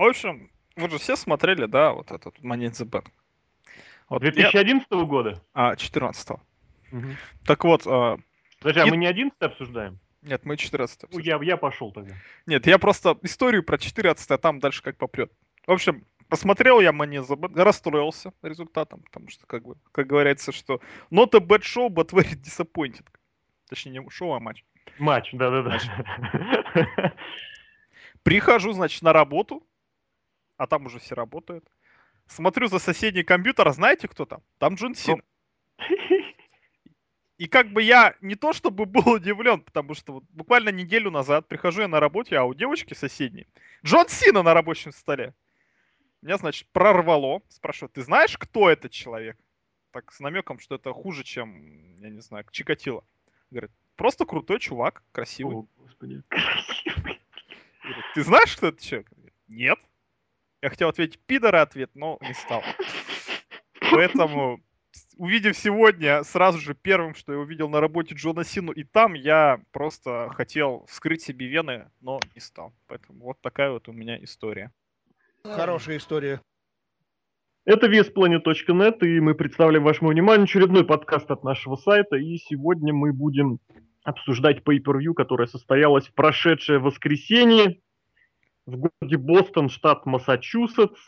В общем, вы же все смотрели, да, вот этот Money in the Bank. Вот 2011 я... года? А, 14 угу. Так вот... А... Подожди, а мы не 11 обсуждаем? Нет, мы 14 обсуждаем. Я, я пошел тогда. Нет, я просто историю про 14 а там дальше как попрет. В общем, посмотрел я Money in the Bank, расстроился результатом, потому что, как бы, как говорится, что not a bad show, but very disappointed. Точнее, не шоу, а матч. Матч, да-да-да. Прихожу, значит, на работу, а там уже все работают. Смотрю за соседний компьютер, а знаете, кто там? Там Джон Син. И как бы я не то чтобы был удивлен, потому что вот буквально неделю назад прихожу я на работе, а у девочки соседней Джон Сина на рабочем столе. Меня, значит, прорвало. Спрашиваю, ты знаешь, кто этот человек? Так, с намеком, что это хуже, чем, я не знаю, Чикатило. Говорит, просто крутой чувак, красивый. О, господи. Говорит, ты знаешь, кто это человек? Нет. Я хотел ответить пидора ответ, но не стал. Поэтому, увидев сегодня, сразу же первым, что я увидел на работе Джона Сину, и там я просто хотел вскрыть себе вены, но не стал. Поэтому вот такая вот у меня история. Хорошая история. Это весplanet.net, и мы представляем вашему вниманию очередной подкаст от нашего сайта, и сегодня мы будем обсуждать pay-per-view, которое состоялось в прошедшее воскресенье, в городе Бостон, штат Массачусетс,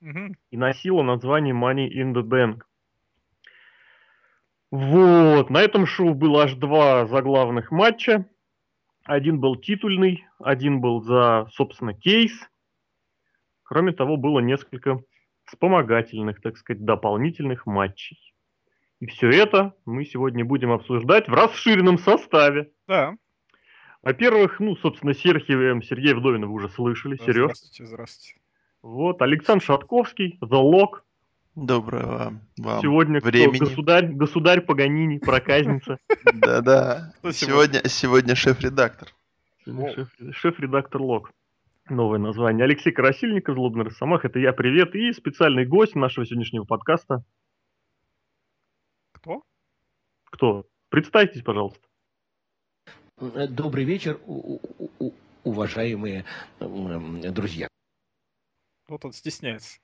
угу. и носила название Money in the Bank. Вот, на этом шоу было аж два заглавных матча. Один был титульный, один был за, собственно, кейс. Кроме того, было несколько вспомогательных, так сказать, дополнительных матчей. И все это мы сегодня будем обсуждать в расширенном составе. Да. Во-первых, ну, собственно, Серхием Сергей Вдовин вы уже слышали. Да, Сереж. Здравствуйте, здравствуйте. Вот, Александр Шатковский, The Lock. Доброго вам Сегодня времени. Кто? Государь, государь Паганини, проказница. Да-да. Сегодня, сегодня шеф-редактор. Шеф-редактор Лок. Новое название. Алексей Красильников, Злобный Росомах. Это я, привет. И специальный гость нашего сегодняшнего подкаста. Кто? Кто? Представьтесь, пожалуйста. Э, добрый вечер, уважаемые друзья. Вот он стесняется.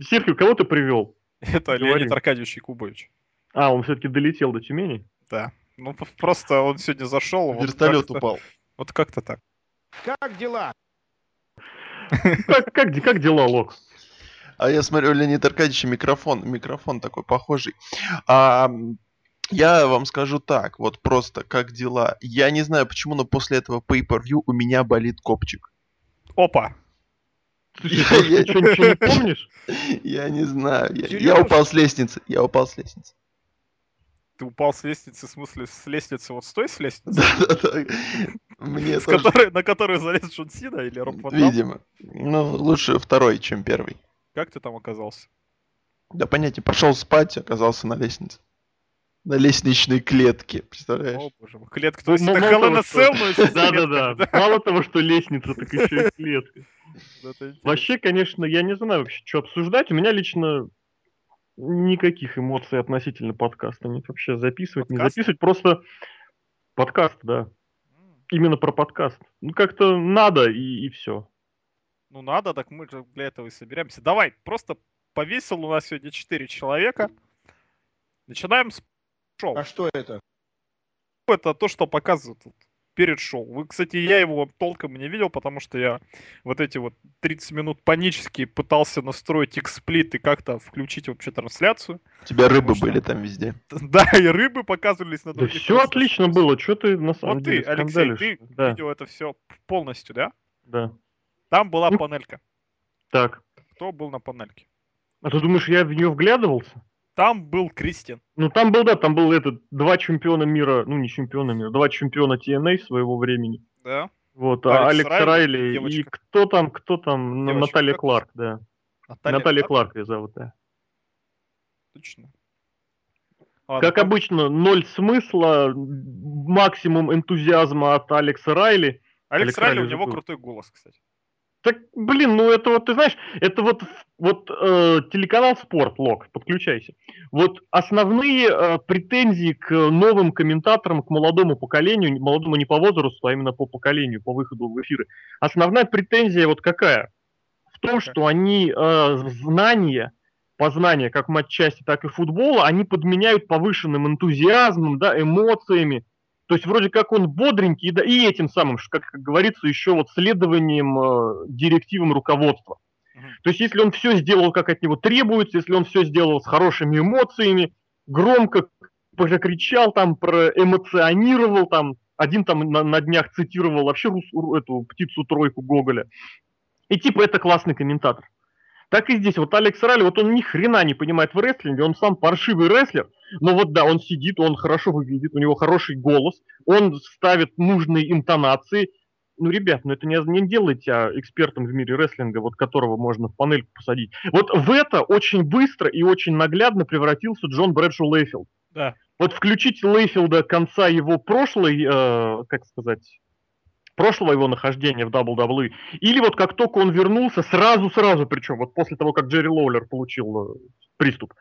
Серхио, кого ты привел? Это Говори. Леонид Аркадьевич Якубович. А, он все-таки долетел до Тюмени? Да. Ну, просто он сегодня зашел. Вертолет вот упал. Вот как-то так. Как дела? Как, как, как дела, Лок? А я смотрю, Леонид Аркадьевич, микрофон, микрофон такой похожий. А, я вам скажу так, вот просто как дела. Я не знаю почему, но после этого pay-per-view у меня болит копчик. Опа! Ты что, ничего не помнишь? Я не знаю. Я, упал с лестницы. Я упал с лестницы. Ты упал с лестницы, в смысле, с лестницы вот с той с лестницы? Да, да, да. Мне с тоже... которой, на которую залез Джон Сина или Роб Ван Видимо. Ну, лучше второй, чем первый. Как ты там оказался? Да понятие, пошел спать, оказался на лестнице на лестничной клетке, представляешь? О, боже мой, клетка, то есть это Hell Да-да-да, мало того, что лестница, так еще и клетка. Вообще, конечно, я не знаю вообще, что обсуждать. У меня лично никаких эмоций относительно подкаста нет. Вообще записывать, не записывать, просто подкаст, да. Именно про подкаст. Ну, как-то надо, и, и все. Ну, надо, так мы же для этого и собираемся. Давай, просто повесил у нас сегодня 4 человека. Начинаем с шоу. А что это? Это то, что показывают перед шоу. Вы, кстати, я его толком не видел, потому что я вот эти вот 30 минут панически пытался настроить эксплит и как-то включить вообще трансляцию. У тебя рыбы что... были там везде. Да, и рыбы показывались на других. Да все отлично было, что ты на самом вот деле ты, Алексей, ты да. видел это все полностью, да? Да. Там была ну, панелька. Так. Кто был на панельке? А ты думаешь, я в нее вглядывался? Там был Кристиан. Ну, там был, да, там был этот, два чемпиона мира, ну, не чемпиона мира, два чемпиона TNA своего времени. Да. Вот, а Алекс, Алекс Райли, Райли и кто там, кто там, девочка, Наталья как? Кларк, да. Наталья, Наталья Кларк ее зовут, да. Точно. Ладно, как, как обычно, ноль смысла, максимум энтузиазма от Алекса Райли. Алекс, Алекс Райли, Райли у него крутой голос, кстати. Так, блин, ну это вот, ты знаешь, это вот, вот э, телеканал Спорт, Лок, подключайся. Вот основные э, претензии к новым комментаторам, к молодому поколению, молодому не по возрасту, а именно по поколению, по выходу в эфиры. Основная претензия вот какая? В том, что они э, знания, познание как матчасти, так и футбола, они подменяют повышенным энтузиазмом, да, эмоциями. То есть вроде как он бодренький, да, и этим самым, как, как говорится, еще вот следованием э, директивам руководства. То есть если он все сделал, как от него требуется, если он все сделал с хорошими эмоциями, громко прокричал, там, проэмоционировал, там, один там на, на днях цитировал вообще рус, эту птицу-тройку Гоголя. И типа это классный комментатор. Так и здесь. Вот Алекс Ралли, вот он ни хрена не понимает в рестлинге, он сам паршивый рестлер, но вот да, он сидит, он хорошо выглядит, у него хороший голос, он ставит нужные интонации. Ну, ребят, ну это не, не делает тебя экспертом в мире рестлинга, вот которого можно в панельку посадить. Вот в это очень быстро и очень наглядно превратился Джон Брэдшоу Лейфилд. Да. Вот включить Лейфилда конца его прошлой, э, как сказать, прошлого его нахождения в WWE, или вот как только он вернулся, сразу-сразу, причем вот после того, как Джерри Лоулер получил э, приступ,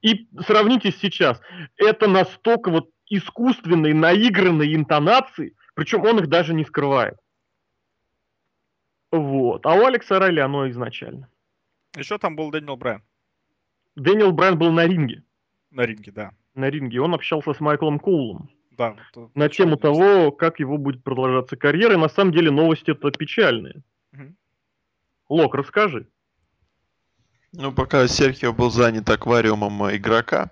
и сравните сейчас, это настолько вот искусственные, наигранные интонации, причем он их даже не скрывает. Вот. А у Алекса Райли оно изначально. Еще там был Дэниел Брайан. Дэниел Брайан был на ринге. На ринге, да. На ринге. Он общался с Майклом Коулом. Да. На тему того, как его будет продолжаться карьера. И на самом деле новости это печальные. Угу. Лок, расскажи. Ну, пока Серхио был занят аквариумом игрока,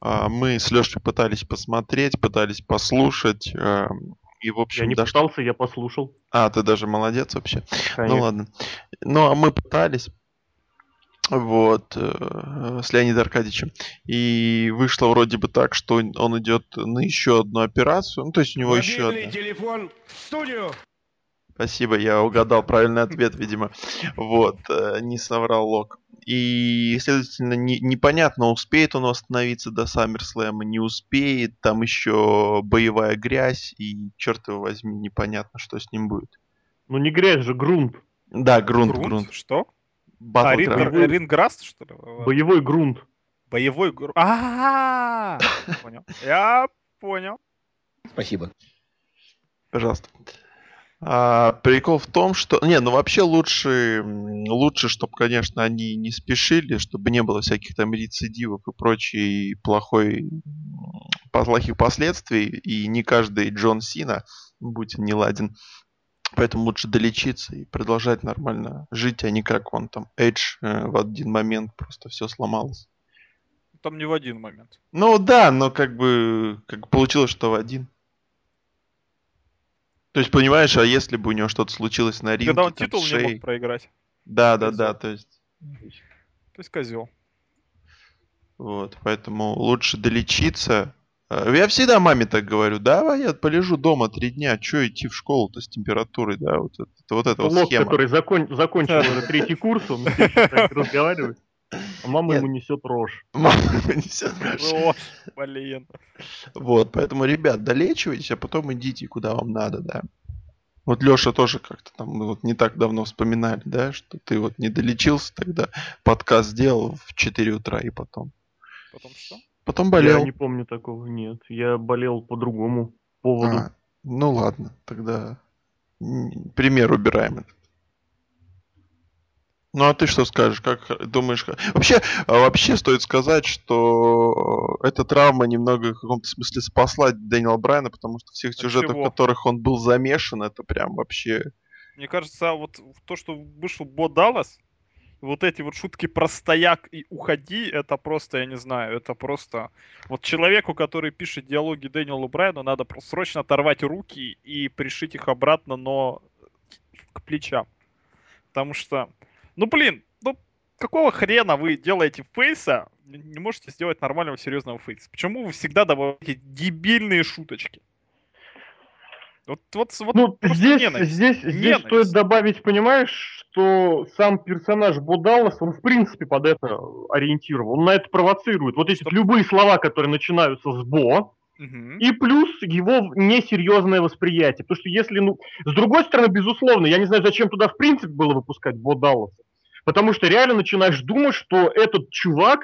а, мы с Лешей пытались посмотреть, пытались послушать. А, и, в общем, я не даже... пытался, я послушал. А, ты даже молодец вообще. Ну, Конечно. Ну ладно. Ну, а мы пытались вот, э, с Леонидом Аркадьевичем. И вышло вроде бы так, что он идет на еще одну операцию. Ну, то есть у него Мобильный еще одна. телефон в студию. Спасибо, я угадал правильный ответ, видимо. Вот, э, не соврал Лок. И, следовательно, не, непонятно, успеет он восстановиться до Саммерслэма, не успеет. Там еще боевая грязь, и, черт его возьми, непонятно, что с ним будет. Ну не грязь же, грунт. Да, грунт, грунт. грунт. Что? А, Ринграст, что ли? Боевой грунт. Боевой грунт. А, понял. Я понял. Спасибо. Пожалуйста. А, прикол в том, что... Не, ну вообще лучше, лучше, чтобы, конечно, они не спешили, чтобы не было всяких там рецидивов и прочей плохой, плохих последствий, и не каждый Джон Сина, будь он не ладен, Поэтому лучше долечиться и продолжать нормально жить, а не как он там Эдж э, в один момент просто все сломалось. Там не в один момент. Ну да, но как бы как получилось, что в один. То есть, понимаешь, а если бы у него что-то случилось на ринге, Когда он титул шеи... не мог проиграть. Да, да, да, то есть... То есть козел. Вот, поэтому лучше долечиться, Э, я всегда маме так говорю, давай я полежу дома три дня, что идти в школу-то с температурой, да, вот это вот, это вот схема. который закон, закончил уже третий курс, он разговаривает, а мама ему несет рожь. Мама ему несет рожь. Рожь, блин. Вот, поэтому, ребят, долечивайтесь, а потом идите куда вам надо, да. Вот Леша тоже как-то там мы вот не так давно вспоминали, да, что ты вот не долечился тогда, подкаст сделал в 4 утра и потом. Потом что? Потом болел. Я не помню такого, нет. Я болел по другому поводу. А, ну ладно, тогда пример убираем этот. Ну а ты что скажешь? Как думаешь? Вообще, а, вообще стоит сказать, что эта травма немного в каком-то смысле спасла Дэниела Брайана, потому что всех сюжетов, в которых он был замешан, это прям вообще. Мне кажется, вот то, что вышел Бо Даллас, вот эти вот шутки про стояк и уходи, это просто, я не знаю, это просто... Вот человеку, который пишет диалоги Дэниелу Брайану, надо просто срочно оторвать руки и пришить их обратно, но к плечам. Потому что, ну блин, ну какого хрена вы делаете фейса, не можете сделать нормального серьезного фейса? Почему вы всегда добавляете дебильные шуточки? Вот, вот, вот ну, здесь, ненависть. здесь, здесь ненависть. стоит добавить, понимаешь, что сам персонаж Будаллас, он в принципе под это ориентирован, он на это провоцирует. Вот эти любые слова, которые начинаются с «бо», Угу. И плюс его несерьезное восприятие. Потому что если, ну, с другой стороны, безусловно, я не знаю, зачем туда в принципе было выпускать Бо Далласа. Потому что реально начинаешь думать, что этот чувак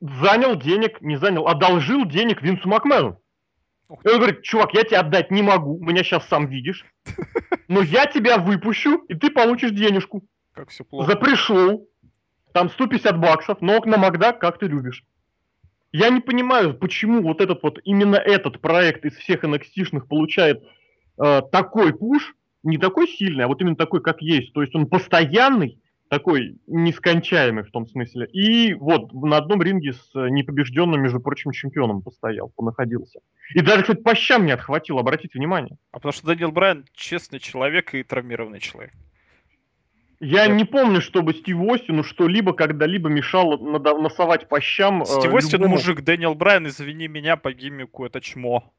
занял денег, не занял, одолжил денег Винсу Макмену. И он говорит, чувак, я тебе отдать не могу, меня сейчас сам видишь, но я тебя выпущу, и ты получишь денежку. Как все плохо. За пришел, там 150 баксов, но на Макдак, как ты любишь. Я не понимаю, почему вот этот вот, именно этот проект из всех NXT-шных получает э, такой пуш, не такой сильный, а вот именно такой, как есть. То есть он постоянный, такой нескончаемый в том смысле. И вот на одном ринге с э, непобежденным, между прочим, чемпионом постоял, понаходился. И даже, кстати, по щам не отхватил, обратите внимание. А потому что Дэниел Брайан честный человек и травмированный человек. Я не помню, чтобы Стив Остину что-либо когда-либо мешало носовать по щам. э, Стив Остин любому- мужик, Дэниел Брайан, извини меня, по гиммику это чмо.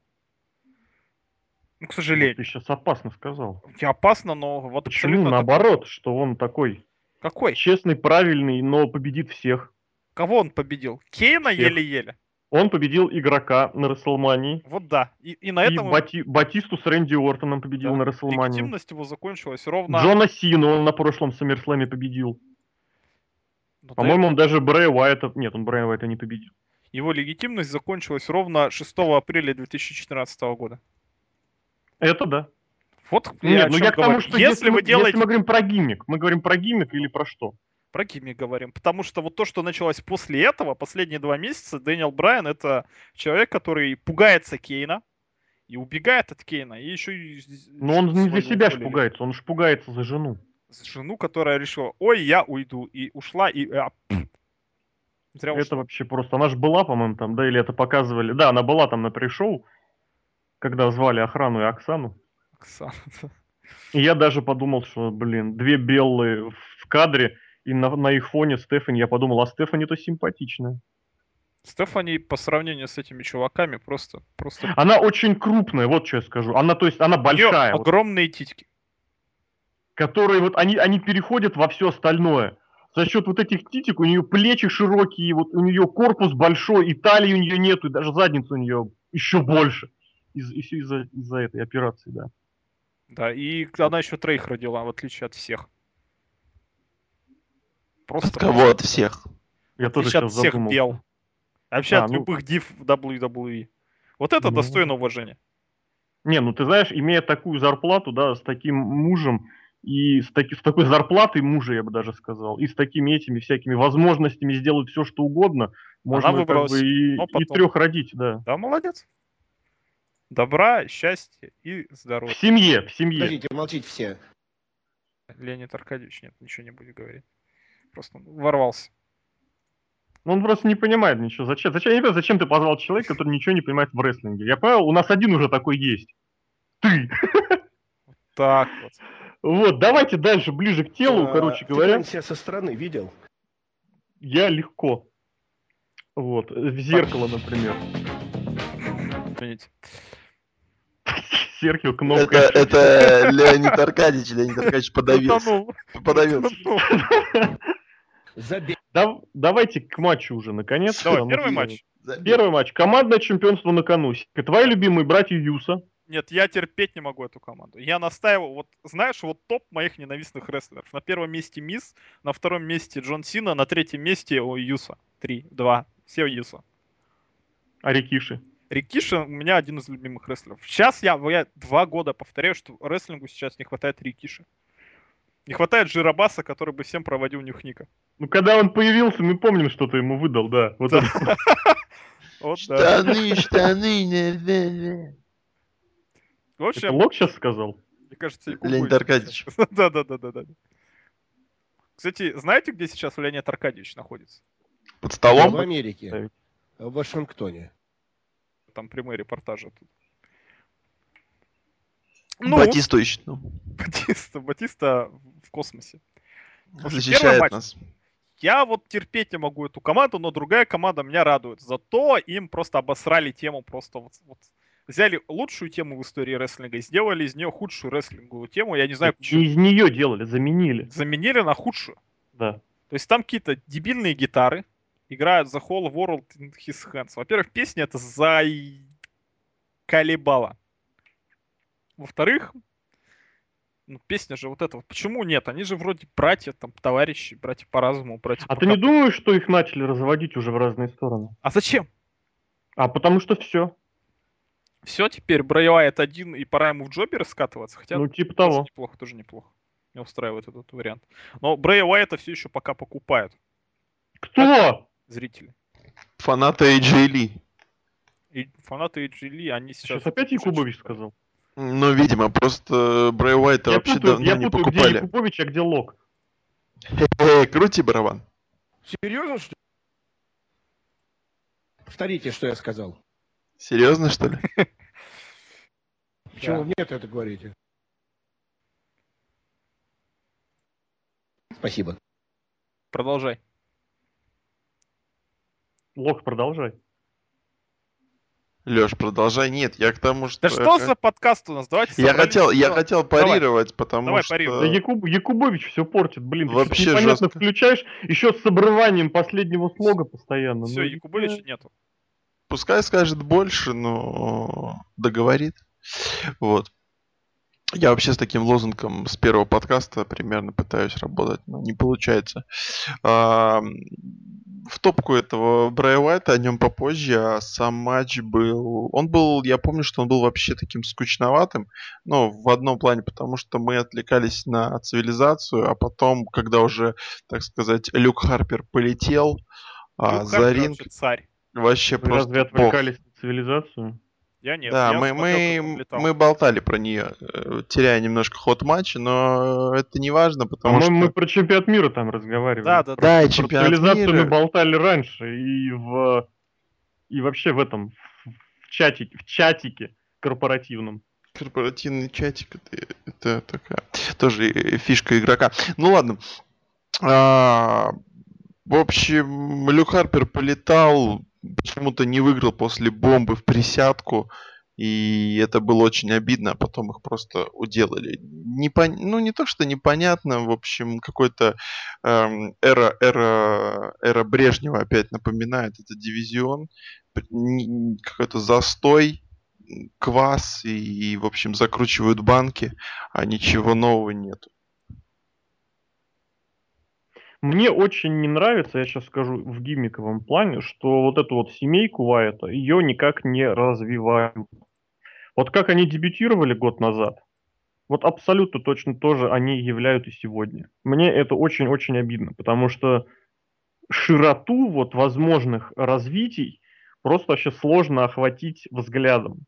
Ну, к сожалению. Ты сейчас опасно сказал. Опасно, но вот Почему абсолютно такой- наоборот, что он такой Какой? честный, правильный, но победит всех? Кого он победил? Кейна еле-еле. Он победил игрока на Расселмании. Вот да. И, и на И этом Бати- Батисту с Рэнди Ортоном победил Да. на Расселмании. легитимность его закончилась ровно... Джона Сину он на прошлом Саммерслэме победил. Ну, да, По-моему, он даже Брэя Уайта... Нет, он Брэя Уайта не победил. Его легитимность закончилась ровно 6 апреля 2014 года. Это да. Вот Нет, ну я к тому, что если, если, вы делаете... если мы говорим про гиммик, мы говорим про гиммик или про что? Про гиммик говорим. Потому что вот то, что началось после этого, последние два месяца, Дэниел Брайан это человек, который пугается Кейна и убегает от Кейна. И еще и... Но он не за своего себя ж пугается, он ж пугается за жену. Жену, которая решила, ой, я уйду. И ушла, и... а. Зря Это ушла. вообще просто... Она же была, по-моему, там, да, или это показывали... Да, она была там на пришоу, когда звали охрану и Оксану. Оксана. И я даже подумал, что, блин, две белые в кадре, и на, на их фоне Стефани, я подумал, а Стефани-то симпатичная. Стефани по сравнению с этими чуваками просто... просто... Она очень крупная, вот что я скажу. Она, то есть, она большая, вот, огромные титьки. которые вот, они, они переходят во все остальное. За счет вот этих титик у нее плечи широкие, вот у нее корпус большой, и талии у нее нету, и даже задница у нее еще больше. Из, из- из-за, из-за этой операции, да. Да, и она еще троих родила, в отличие от всех. Просто... От кого от всех? Я тоже отличие от сейчас всех задумался. бел. А Вообще А, от ну- любых див в WWE. Вот это Ну. достойно уважения. Не, ну ты знаешь, имея такую зарплату, да, с таким мужем, и с, таки, с такой зарплатой мужа, я бы даже сказал, и с такими этими всякими возможностями сделать все, что угодно, можно как выбралась, бы и, и трех родить, да. Да, молодец. Добра, счастья и В здоровья. семье, в семье. Подождите, молчите все. Леонид Аркадьевич, нет, ничего не будет говорить. Просто ворвался. Ну, он просто не понимает ничего. Зачем, зачем, я не понимаю, зачем ты позвал человека, который ничего не понимает в рестлинге? Я понял, у нас один уже такой есть. Ты. Так вот. Вот, давайте дальше, ближе к телу, А, короче ты говоря. когда себя со стороны видел? Я легко. Вот, в зеркало, например. Извините. Серхио кнопка. Это, это Леонид Аркадьевич. Леонид Аркадьевич подавился. Подавился. Утонул. Забей. Да- давайте к матчу уже, наконец. Давай, первый матч. Первый матч. Командное чемпионство на кону. Твои любимые братья Юса. Нет, я терпеть не могу эту команду. Я настаивал, вот знаешь, вот топ моих ненавистных рестлеров. На первом месте Мисс, на втором месте Джон Сина, на третьем месте о, Юса. Три, два, все Юса. А Рикиши. Рикиши у меня один из любимых рестлеров. Сейчас я, я два года повторяю, что рестлингу сейчас не хватает Рикиши. Не хватает Жиробаса, который бы всем проводил нюхника. Ну, когда он появился, мы помним, что ты ему выдал, да. Вот Да. это. Вот, да. Штаны, штаны. не, не, не. В Это общем, Лок сейчас сказал? мне кажется, Леонид Аркадьевич. сейчас. Да, да, да, да, да. Кстати, знаете, где сейчас Леонид Аркадьевич находится? Под В столом? Америке. ставить. В Вашингтоне. Там прямые репортажи оттуда. Ну, Батисту ищет. ну, Батиста, Батиста в космосе. Защищает матч. нас. Я вот терпеть не могу эту команду, но другая команда меня радует. Зато им просто обосрали тему, просто вот, вот взяли лучшую тему в истории рестлинга и сделали из нее худшую рестлинговую тему. Я не знаю, Не почему. из нее делали, заменили. Заменили на худшую. Да. То есть там какие-то дебильные гитары играют The Whole World in His Hands. Во-первых, песня это за колебала. Во-вторых, ну, песня же вот эта. Почему нет? Они же вроде братья, там, товарищи, братья по разуму, братья А по ты не думаешь, что их начали разводить уже в разные стороны? А зачем? А потому что все. Все, теперь Брэй Уайт один, и пора ему в джоберы скатываться. Хотя Ну, типа того. неплохо, тоже неплохо. Меня устраивает этот вариант. Но Брэя Уайта все еще пока покупают Кто? Зрители. Фанаты AJ Ли. И фанаты AJ Lee, они сейчас... Сейчас опять Якубович сказал. Ну, видимо, просто Брэй Уайта Я вообще путаю, давно я не путаю, где покупали. Якубович, а где Лок. Э, крути барабан. Серьезно, что ли? Повторите, что я сказал. Серьезно, что ли? Почему мне это говорите? Спасибо. Продолжай. Лок, продолжай. Леш, продолжай. Нет, я к тому, что... Да что за подкаст у нас? Давайте Я хотел, я хотел Давай. парировать, потому Давай, что... парируй. Да Якуб- Якубович все портит, блин. Ты Вообще что-то непонятно жестко. включаешь, еще с обрыванием последнего слога постоянно. Все, Ну, Якубовича нету. Пускай скажет больше, но договорит. Вот. Я вообще с таким лозунгом с первого подкаста примерно пытаюсь работать, но не получается. А, в топку этого Брайа Уайта, о нем попозже, а сам матч был... Он был, я помню, что он был вообще таким скучноватым, но в одном плане, потому что мы отвлекались на цивилизацию, а потом, когда уже, так сказать, Люк Харпер полетел, а, Люк за Харпер ринг вообще царь. вообще Вы разве просто бог. отвлекались на цивилизацию? Я нет. Да, я мы, мы, мы болтали про нее, теряя немножко ход матча, но это не важно, потому По-моему, что... мы про чемпионат мира там разговаривали. Да, да, да. Да, и Про чемпионат цивилизацию мира. мы болтали раньше и в и вообще в этом в чатике, в чатике корпоративном. Корпоративный чатик, это, это такая тоже э, фишка игрока. Ну ладно. А, в общем, Люк Харпер полетал, почему-то не выиграл после бомбы в присядку. И это было очень обидно, а потом их просто уделали. Непон- Ну, не то, что непонятно, в общем, какой-то эм, эра, эра, эра Брежнева опять напоминает. Это дивизион, какой-то застой, квас и, и, в общем, закручивают банки, а ничего нового нету. Мне очень не нравится, я сейчас скажу в гиммиковом плане, что вот эту вот семейку Вайта, ее никак не развивают. Вот как они дебютировали год назад, вот абсолютно точно тоже они являют и сегодня. Мне это очень-очень обидно, потому что широту вот возможных развитий просто вообще сложно охватить взглядом.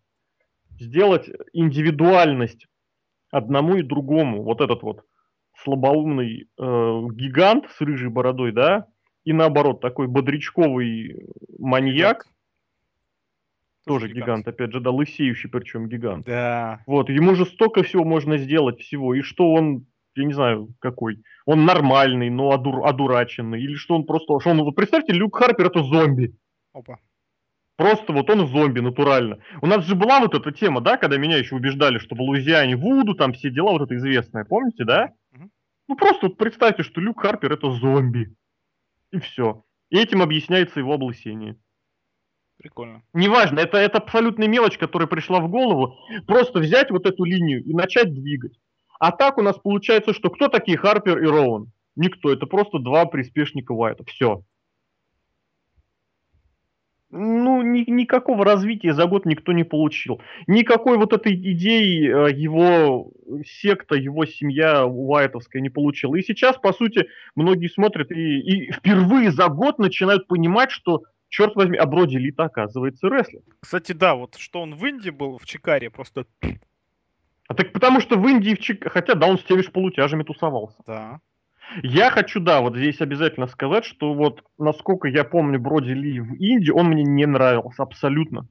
Сделать индивидуальность одному и другому, вот этот вот слабоумный э, гигант с рыжей бородой, да, и наоборот такой бодрячковый маньяк, тоже гигант, опять же, да, лысеющий причем гигант. Да. Вот, ему же столько всего можно сделать всего, и что он, я не знаю, какой, он нормальный, но оду- одураченный, или что он просто, что он, вот представьте, Люк Харпер это зомби, Опа. Просто вот он зомби, натурально. У нас же была вот эта тема, да, когда меня еще убеждали, что в Луизиане Вуду, там все дела, вот это известное, помните, да? Ну просто вот представьте, что Люк Харпер это зомби. И все. И этим объясняется его облысение. Прикольно. Неважно, это, это абсолютная мелочь, которая пришла в голову. Просто взять вот эту линию и начать двигать. А так у нас получается, что кто такие Харпер и Роуэн? Никто, это просто два приспешника Уайта. Все. Ну, ни- никакого развития за год никто не получил. Никакой вот этой идеи э, его секта, его семья Уайтовская не получила. И сейчас, по сути, многие смотрят и, и впервые за год начинают понимать, что, черт возьми, а Броди Лита оказывается рестлер. Кстати, да, вот что он в Индии был, в Чикаре, просто... А так потому что в Индии, в Чик... хотя да, он с теми же полутяжами тусовался. Да. Я хочу, да, вот здесь обязательно сказать, что вот насколько я помню Броди Ли в Индии, он мне не нравился абсолютно.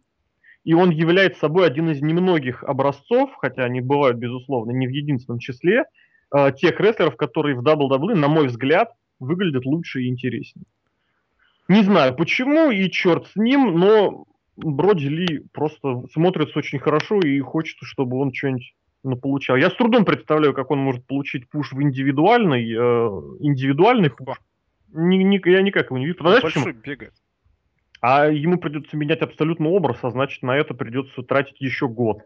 И он является собой один из немногих образцов, хотя они бывают, безусловно, не в единственном числе, э, тех рестлеров, которые в WWE, на мой взгляд, выглядят лучше и интереснее. Не знаю почему, и черт с ним, но Броди Ли просто смотрится очень хорошо и хочется, чтобы он что-нибудь ну, получал. Я с трудом представляю, как он может получить пуш в индивидуальный, э, индивидуальный пуш. Ни- ни- я никак его не вижу. Знаешь почему? Бегает. А ему придется менять абсолютно образ, а значит на это придется тратить еще год.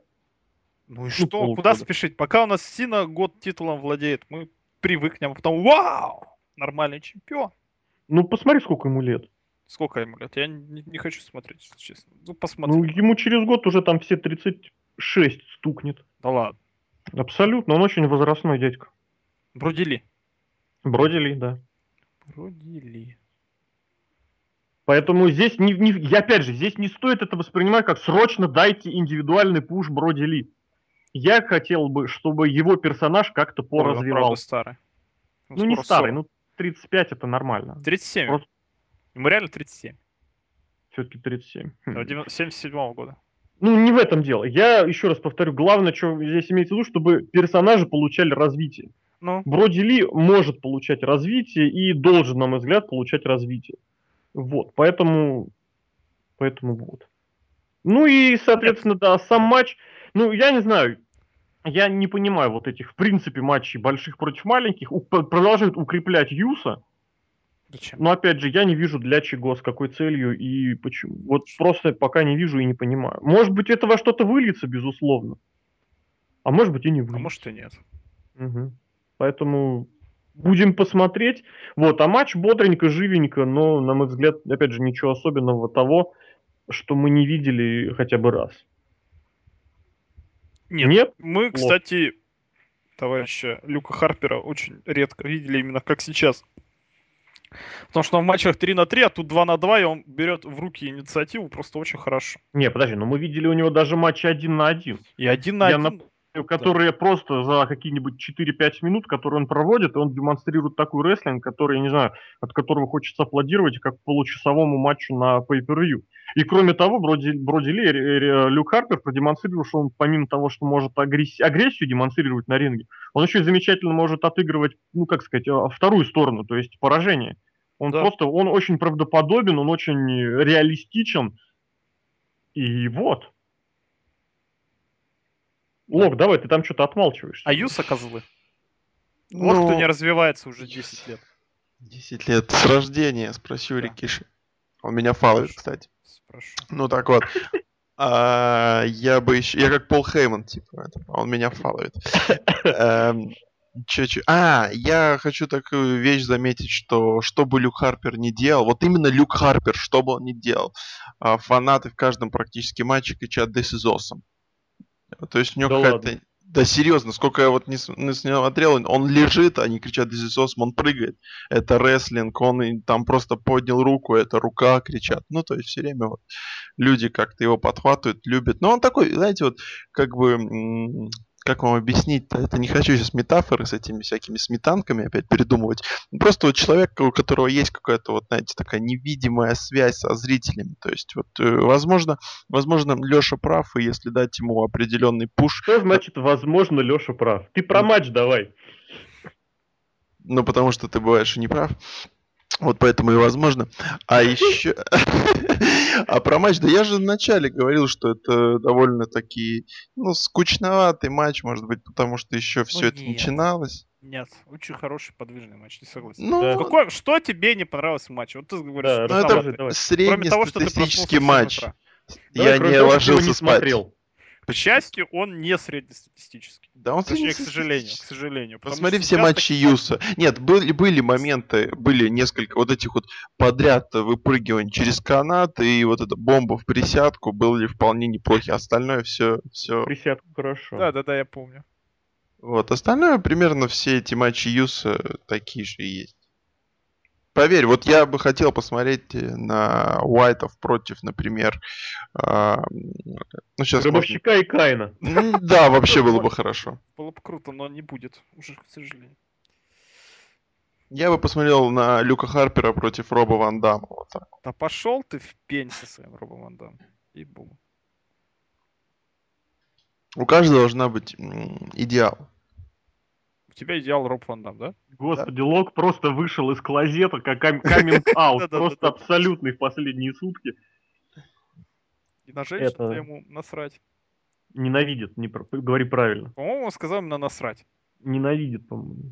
Ну и что? полгода. Куда спешить? Пока у нас Сина год титулом владеет, мы привыкнем, а потом вау! Нормальный чемпион. Ну посмотри, сколько ему лет. Сколько ему лет? Я не, не хочу смотреть, если честно. Ну, Ну, посмотрим. ему через год уже там все 36 стукнет. Да ладно. Абсолютно, он очень возрастной дядька. Брудили. Бродили, да. Брудили. Поэтому здесь, не, не, я, опять же, здесь не стоит это воспринимать как срочно дайте индивидуальный пуш Броди Ли. Я хотел бы, чтобы его персонаж как-то Ой, он, правда, поразвивался. старый. Он Ну, не старый, 40. ну, 35 это нормально. 37. Просто- Ему реально 37. Все-таки 37. Хм. Да, 90 77 года. Ну, не в этом дело. Я еще раз повторю, главное, что здесь имеется в виду, чтобы персонажи получали развитие. Ну, Броди Ли может получать развитие и должен, на мой взгляд, получать развитие. Вот, поэтому, поэтому вот. Ну и, соответственно, да, сам матч, ну, я не знаю, я не понимаю вот этих, в принципе, матчей больших против маленьких, У- продолжают укреплять Юса, зачем? но, опять же, я не вижу для чего, с какой целью и почему. Вот просто пока не вижу и не понимаю. Может быть, это во что-то выльется, безусловно. А может быть и не А выльется. может и нет. Мгм. Поэтому будем посмотреть. Вот, а матч бодренько, живенько, но, на мой взгляд, опять же, ничего особенного того, что мы не видели хотя бы раз. Нет. Нет? Мы, Плохо. кстати, товарища Люка Харпера очень редко видели именно как сейчас. Потому что он в матчах 3 на 3, а тут 2 на 2, и он берет в руки инициативу просто очень хорошо. Не, подожди, но мы видели у него даже матчи один на один, И один на Я один. Которые просто за какие-нибудь 4-5 минут, которые он проводит, он демонстрирует такой рестлинг, который, я не знаю, от которого хочется аплодировать, как получасовому матчу на pay-per-view. И кроме того, Броди, Броди Ли, Люк Харпер продемонстрировал, что он помимо того, что может агресс- агрессию демонстрировать на ринге, он еще и замечательно может отыгрывать, ну, как сказать, э, вторую сторону, то есть поражение. Он Да. просто, он очень правдоподобен, он очень реалистичен. И вот. Лок, давай, ты там что-то отмалчиваешься. А Юса козлы. Вот кто не развивается уже 10 лет. 10 лет с рождения, спроси у Да. Рикиши. Он меня фаловит, кстати. Спрошу. Ну так вот. А, я бы еще... Я как Пол Хейман, типа. это, Он меня фаловит. Эм, чё- чё- А, я хочу такую вещь заметить, что что бы Люк Харпер не делал, вот именно Люк Харпер, что бы он ни делал, а, фанаты в каждом практически матче кричат «This is awesome». То есть у него Да какая-то... ладно. Да серьезно, сколько я вот не, не смотрел, он лежит, они кричат «This is awesome», он прыгает. Это рестлинг, он и там просто поднял руку, это рука кричат. Ну, то есть все время вот люди как-то его подхватывают, любят. Но он такой, знаете, вот как бы, как вам объяснить-то, это не хочу сейчас метафоры с этими всякими сметанками опять придумывать. Ну, Просто вот человек, у которого есть какая-то вот, знаете, такая невидимая связь со зрителями. То есть вот, э, возможно, возможно, Леша прав, и если дать ему определенный пуш, Что значит, возможно, Леша прав? Ты про матч давай. ну, потому что ты бываешь и не прав. Вот поэтому и возможно. А еще... А про матч, да я же вначале говорил, что это довольно-таки, ну, скучноватый матч, может быть, потому что еще все это нет. начиналось. Нет, очень хороший подвижный матч, не согласен. Ну, Да. Какой- что тебе не понравилось в матче? Вот ты говоришь, Да, ну, расскажи, давай. кроме того, что ты среднестатистический матч. 7 утра. Давай, Я кроме не ложился не спать. смотрел. К счастью, он не среднестатистический. Да он Точнее, к сожалению, к сожалению. Посмотри все матчи таких Юса. Нет, были, были моменты, были несколько вот этих вот подряд выпрыгиваний через канат, и вот эта бомба в присядку были вполне неплохи. Остальное все, все. Присядку хорошо. Да, да, да, я помню. Вот, остальное примерно все эти матчи Юса такие же и есть. Поверь, вот я бы хотел посмотреть э, на Уайтов против, например, а, ну сейчас Гробовщика и Каина. Да, вообще было бы хорошо. Было бы круто, но не будет, уже, к сожалению. Я бы посмотрел на Люка Харпера против Роба Ван Дамма. Вот так. Да пошел ты в пень со своим Робом Ван Дамом. Ей-богу. У каждого должна быть идеал. У тебя идеал Роб Ван Дам, да? Господи, Лок просто вышел из клозета, как каминг аут. Да-да-да-да. Просто абсолютный в последние сутки. И на женщин Это- ему насрать. Ненавидит, не говори правильно. По-моему, он сказал именно насрать. Ненавидит, по-моему.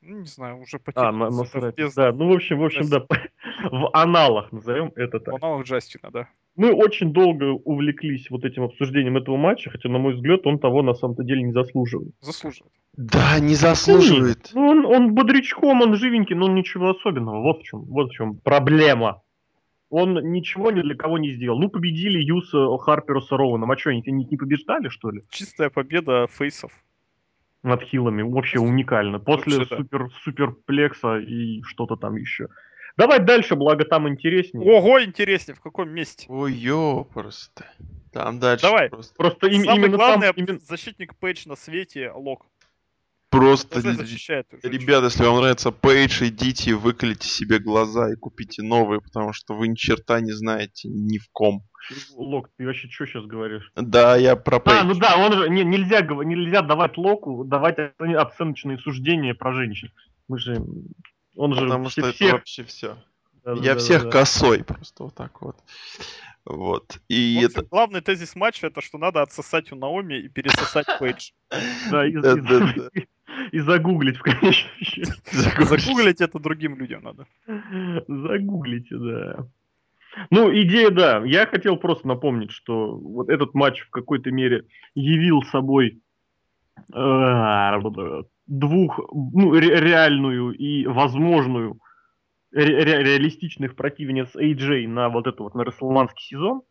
Ну, не знаю, уже А, потерял. на, насрать. Да, ну, в общем, в общем, да. В аналах, назовем это так. В аналах Джастина, да. Мы очень долго увлеклись вот этим обсуждением этого матча, хотя, на мой взгляд, он того на самом-то деле не заслуживает. Заслуживает. Да, не заслуживает. Ну, он, он бодрячком, он живенький, но ничего особенного. Вот в чем, вот в чем проблема. Он ничего ни для кого не сделал. Ну, победили Юса Харпера с Роуэном. А что, они не, не побеждали, что ли? Чистая победа фейсов. над хилами. Вообще уникально. После Вообще, да. супер, суперплекса и что-то там еще. Давай дальше, благо там интереснее. Ого, интереснее, в каком месте? Ой, ёпрст. Там дальше Давай. просто... Просто им- Самый именно главный там... именно- защитник Пейдж на свете Лок. Просто, защищает. уже ребята, если вам нравится Пейдж, идите, выколите себе глаза и купите новые, потому что вы ни черта не знаете ни в ком. Лок, ты вообще что сейчас говоришь? Да, я про Пейдж. А, ну да, он же не- нельзя, нельзя давать Локу, давать оценочные суждения про женщин. Мы же... Он же Потому что это всех... вообще все. Да, да, Я да, всех да. косой, просто вот так вот. Вот. И В общем, это... главный тезис матча это что надо отсосать у Наоми и пересосать Пейдж. И, да. и загуглить в конечном счете. Загуглить это другим людям надо. Загуглите, да. Ну, идея, да. Я хотел просто напомнить, что вот этот матч в какой-то мере явил собой э, двух, ну, ре- реальную и возможную ре- ре- реалистичных противниц AJ на вот этот вот на Расселманский сезон.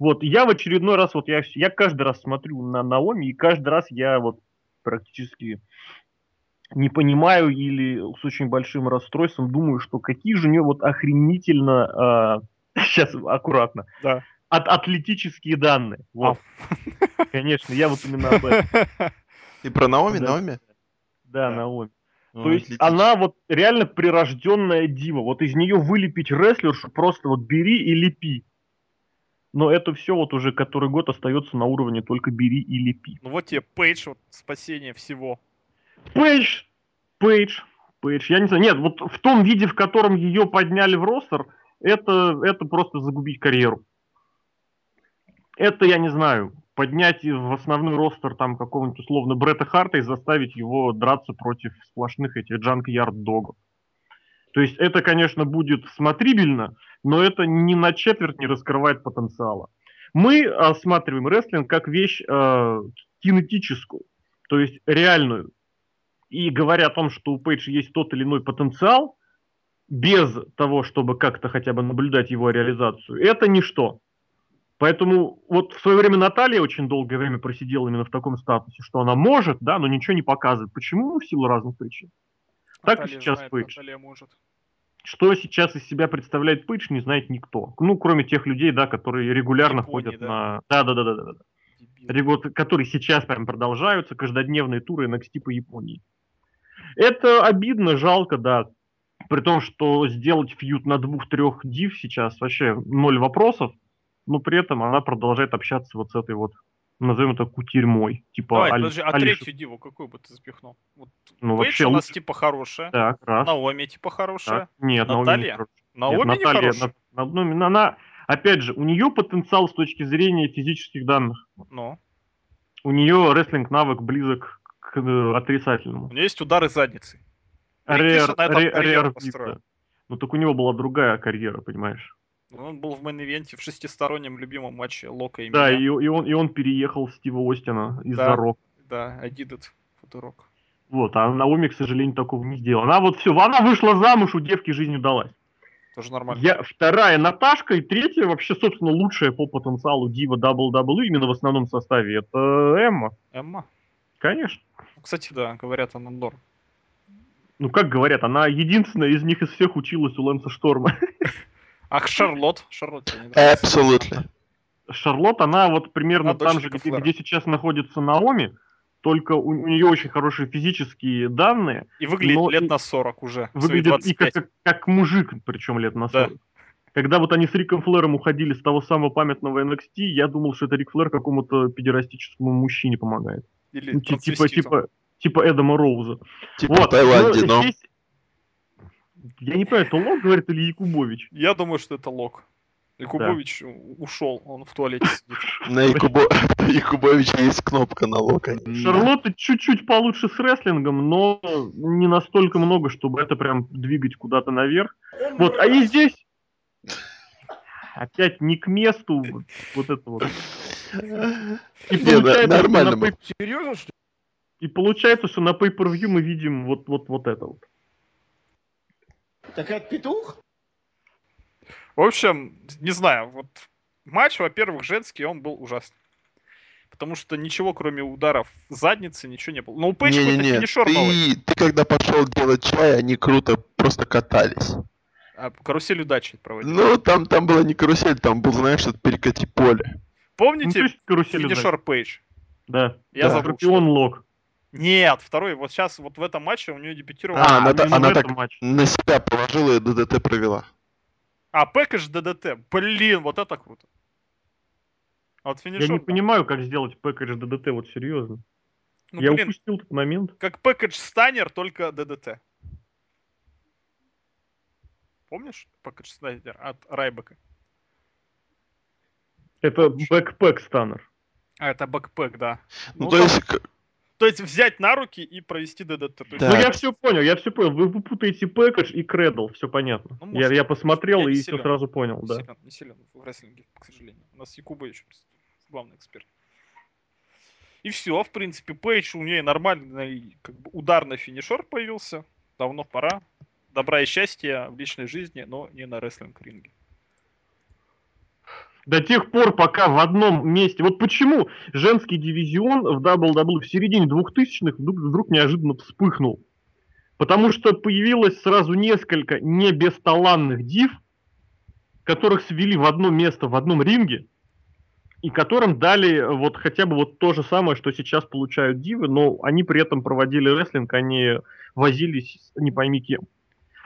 Вот, я в очередной раз, вот я, я каждый раз смотрю на Наоми, и каждый раз я вот практически не понимаю или с очень большим расстройством думаю, что какие же у нее вот охренительно, сейчас аккуратно, Да. от, атлетические данные. Вот, конечно, я вот именно об этом. Ты про Наоми, Да. Наоми? Да, Да. Наоми. Ну, То есть атлетично. она вот реально прирожденная дива. Вот из нее вылепить рестлершу просто вот бери и лепи. Но это все вот уже который год остается на уровне только бери и лепи. Ну вот тебе Пейдж, вот спасение всего. Пейдж, Пейдж, Пейдж. Я не знаю, нет, вот в том виде, в котором ее подняли в ростер, это, это просто загубить карьеру. Это, я не знаю, поднять в основной ростер там какого-нибудь условно Бретта Харта и заставить его драться против сплошных этих джанк-ярд догов. То есть это, конечно, будет смотрибельно, но это ни на четверть не раскрывает потенциала. Мы осматриваем рестлинг как вещь э, кинетическую, то есть реальную. И говоря о том, что у Пейдж есть тот или иной потенциал, без того, чтобы как-то хотя бы наблюдать его реализацию, это ничто. Поэтому вот в свое время Наталья очень долгое время просидела именно в таком статусе, что она может, да, но ничего не показывает. Почему? Ну, в силу разных причин. Так и Наталья сейчас знает, Пейдж. Наталья может. Что сейчас из себя представляет Пейдж, не знает никто. Ну, кроме тех людей, да, которые регулярно Японии, ходят да? на... Да, да, да, да, да. Дебил. Регот- которые сейчас прям продолжаются, каждодневные туры NXT по Японии. Это обидно, жалко, да. При том, что сделать фьют на двух-трех див сейчас вообще ноль вопросов, но при этом она продолжает общаться вот с этой вот, назовем это кутерьмой. Типа Давай, Али- подожди, а Алиши. третью диву какую бы ты запихнул? Вот Ну, Пейдж вообще у нас лучше. типа хорошая, Так, раз. Наоми типа хорошая, так. Нет, Наоми не Наталья? хорошая. Наоми Нет, не хорошая. на- на- ну, она, опять же, у нее потенциал с точки зрения физических данных. Ну, У нее рестлинг навык близок к э, отрицательному. у нее есть удары задницей. Рер, рер построил. Вита. Ну так у него была другая карьера, понимаешь? Он был в мейн-ивенте в шестистороннем любимом матче Лока и Да, меня. и, и он, и он переехал Стива Остина из-за Да. Рок. Да, I did it rock. Вот, а Наоми, к сожалению, такого не сделала. Она вот все, она вышла замуж, у девки жизнь удалась. Тоже нормально. Я, вторая Наташка и третья вообще, собственно, лучшая по потенциалу Дива WWE именно в основном составе. Это Эмма, Эмма. конечно. Ну, Кстати, да, говорят, она норм. Ну, как говорят, она единственная из них из всех училась у Лэнса Шторма. Ах, Шарлот. Шарлот? Абсолютно. Шарлот, она вот примерно Она там же, где, где сейчас находится Наоми, только у, нее очень хорошие физические данные, И выглядит Но лет и- на 40 уже. выглядит и 25. как, как, как мужик, причем лет на Да. 40. Когда вот они с Риком Флэром уходили с того самого памятного NXT, я думал, что это Рик Флэр какому-то педерастическому мужчине помогает. Или Ну, ти- типа, типа, типа Эдама Роуза. Типа вот. Таиланде, но но... здесь- Я не понимаю, это Лок говорит или Якубович? Я думаю, что это Лок. Якубович у- ушел, он в туалете сидит. На Якубо... Якубовича есть кнопка на лока. Шарлотта чуть-чуть получше с рестлингом, но не настолько много, чтобы это прям двигать куда-то наверх. Вот, а и здесь опять не к месту вот, вот это вот. И да, получается, что нормально Серьезно, и получается, что на pay-per-view мы видим вот, вот, вот это вот. Так это петух? В общем, не знаю, вот матч, во-первых, женский, он был ужасный. Потому что ничего, кроме ударов задницы, ничего не было. Но у Пейдж какой-то Не-не-не, финишер новый. ты, ты когда пошел делать чай, они круто просто катались. А, карусель удачи проводил. Ну, там, там была не карусель, там был, знаешь, что перекати поле. Ну, Помните есть карусель финишер Пейдж? Да. Я Да. забыл, Скорпион что- Лок. Нет, второй. Вот сейчас, вот в этом матче у нее дебютировал. А, она та- именно она в этом так- матче. На себя положила и ДДТ провела. А, Пэкэдж ДДТ. Блин, вот это круто. А вот Я финишер, не да. понимаю, как сделать package DDT, вот серьезно. Ну, Я блин, упустил этот момент. как Package Stunner, только DDT. Помнишь Package Stunner от Райбека? Это backpack stunner. А, это backpack, да. Ну, Ну, то там- есть, То есть взять на руки и провести DDT. Да. Ну я все понял, я все понял. Вы, вы путаете package и cradle, все понятно. Ну, я, может, я посмотрел я и все силен. сразу понял, не да. силен, не силен в рестлинге, к сожалению. У нас Якубович просто главный эксперт. И все, в принципе, Пейдж у нее нормальный как бы, ударный финишер появился. Давно пора. Добра и счастья в личной жизни, но не на рестлинг-ринге. До тех пор, пока в одном месте... Вот почему женский дивизион в WWE в середине 2000-х вдруг, вдруг неожиданно вспыхнул. Потому что появилось сразу несколько не бесталанных див, которых свели в одно место, в одном ринге, и которым дали вот хотя бы вот то же самое, что сейчас получают дивы, но они при этом проводили рестлинг, они возились не пойми кем.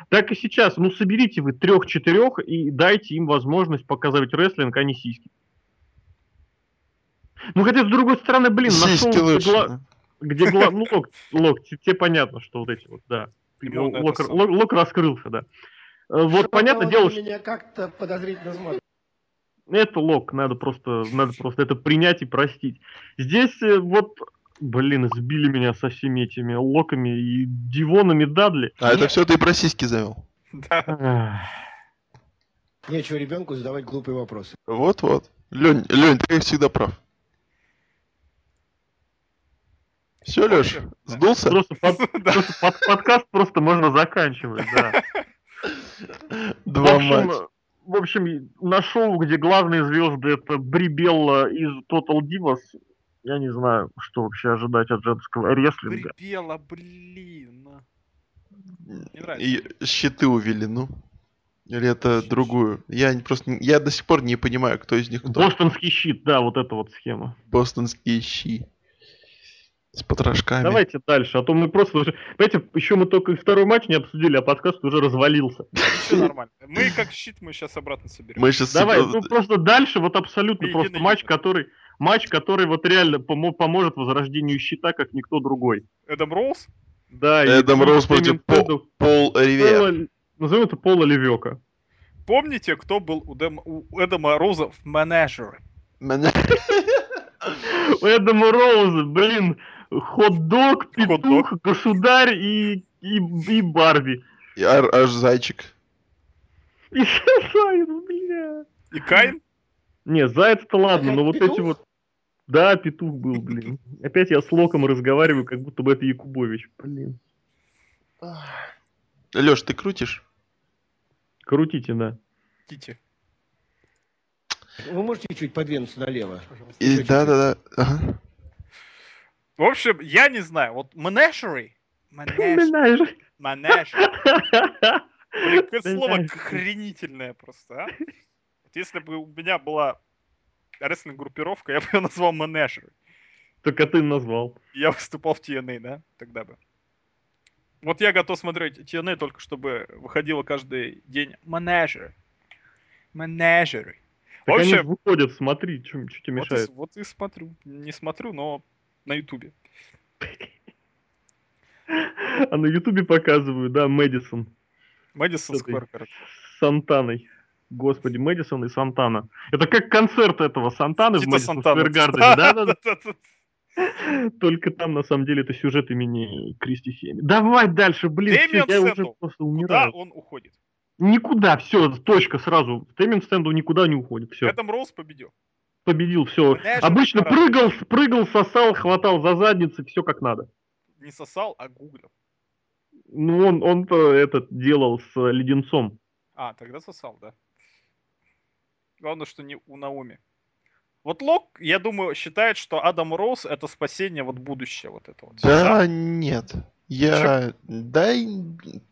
Так и сейчас, ну соберите вы трех-четырех и дайте им возможность показывать рестлинг, а не сиськи. Ну хотя с другой стороны, блин, сиськи нашел лучше. гла- да. где гла... ну лок, лок, те- тебе понятно, что вот эти вот, да. Лок, лок- лок раскрылся, да. Э, Вот понятное Он дело, что меня как-то подозрительно смотрит. это лок, надо просто, надо просто это принять и простить. Здесь э, вот, блин, сбили меня со всеми этими локами и дивонами Дадли. А это все ты про сиськи завел. Да. Нечего ребенку задавать глупые вопросы. Вот-вот. Лень, Лень, ты как всегда прав. Все, Леш, сдулся? Просто, под- просто под- подкаст просто можно заканчивать, да. В Два общем, матча. в общем, на шоу, где главные звезды это Бри Белла из Total Divas, я не знаю, что вообще ожидать от женского рестлинга. Припела, блин. Не нравится. И щиты увели, ну. Или это другую? Я не- просто, я до сих пор не понимаю, кто из них кто. Бостонский щит, да, вот эта вот схема. Бостонские щи. С потрошками. Давайте дальше, а то мы просто уже... Понимаете, еще мы только второй матч не обсудили, а подкаст уже развалился. Все нормально. Мы как щит, мы сейчас обратно соберем. Мы сейчас... Давай, ну просто дальше вот абсолютно просто матч, который... Матч, который вот реально помо- поможет возрождению щита, как никто другой. Эдам Роуз? Да, и Эдам Роуз против Пол- Пол Ривер. Пола- Назовем это Пола Левека. Помните, кто был у, Дэм- у Эдама Роуза в менеджере? У Эдама Роуза, блин, хот-дог, петух, государь и, и, и Барби. И ар- аж зайчик. И Заяц, бля. И Кайн? Не, Заяц-то ладно, но вот эти вот... Да, петух был, блин. Опять я с Локом разговариваю, как будто бы это Якубович. Блин. Леш, ты крутишь? Крутите, да. Кити. Вы можете чуть подвинуться налево? И Чуть-чуть. да-да-да. Ага. В общем, я не знаю. Вот. Менеджер. Блин, какое слово охренительное просто, а? Вот если бы у меня была рестлинг-группировка, я бы ее назвал менеджер. Только ты назвал. Я выступал в TNA, да, тогда бы. Вот я готов смотреть TNA только чтобы выходило каждый день менеджер. Менеджеры. Так они общем, выходят, смотри, что тебе вот, и, мешает. вот и смотрю. Не смотрю, но на ютубе. А на Ютубе показывают, да, Мэдисон Мэдисон. Сквер с Сантаной. Господи, Мэдисон и Сантана. Это как концерт этого Сантаны в Тита Мэдисон Сантана. Сквер Гардене, да-да-да. Да-да-да. Только там, на самом деле, это сюжет имени Кристи Семи. Давай дальше, блин, всё, я уже просто Куда умираю. он уходит? Никуда, все, точка сразу. Тэмин стенду никуда не уходит, все. Эдам Роуз победил. Победил, все. Менеджер Обычно прыгал, прыгал, сосал, хватал за задницы, все как надо. Не сосал, а гуглил. Ну, он, он-то этот делал с леденцом. А, тогда сосал, да. Главное, что не у Наоми. Вот Лок, я думаю, считает, что Адам Роуз это спасение вот будущее вот это вот. Да, нет. Я... Да, и- А,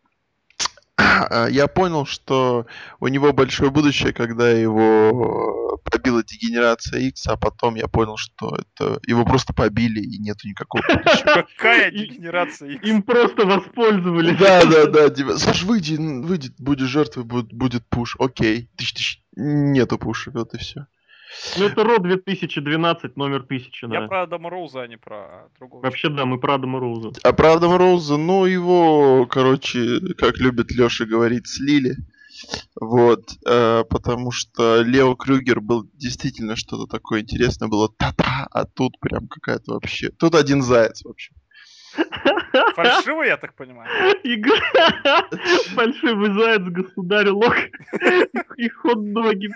я понял, что у него большое будущее, когда его побила дегенерация X, а потом я понял, что это его просто побили и нету никакого будущего. Какая дегенерация. Им просто воспользовались. Да, да, да, Саш, выйди, выйди, будешь жертвой, будет, будет пуш. Окей. Тыщ, тыщ. Нету пуша, вот и все. Ну это Ро 2012, номер 1000, Я да. про Адама Роуза, а не про другого. Вообще, да, мы про Адама Роуза. А правда Роуза, ну, его, короче, как любит Леша говорить, слили. Вот, э, потому что Лео Крюгер был действительно что-то такое интересное, было та-та, а тут прям какая-то вообще... Тут один заяц вообще. Фальшивый, я так понимаю. Игра. Фальшивый заяц, государь лок. И хот-доги.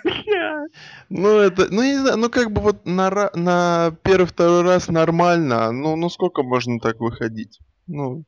Ну, это, ну, не знаю, ну, как бы вот на, ра- на первый-второй раз нормально, ну, ну, сколько можно так выходить? Ну,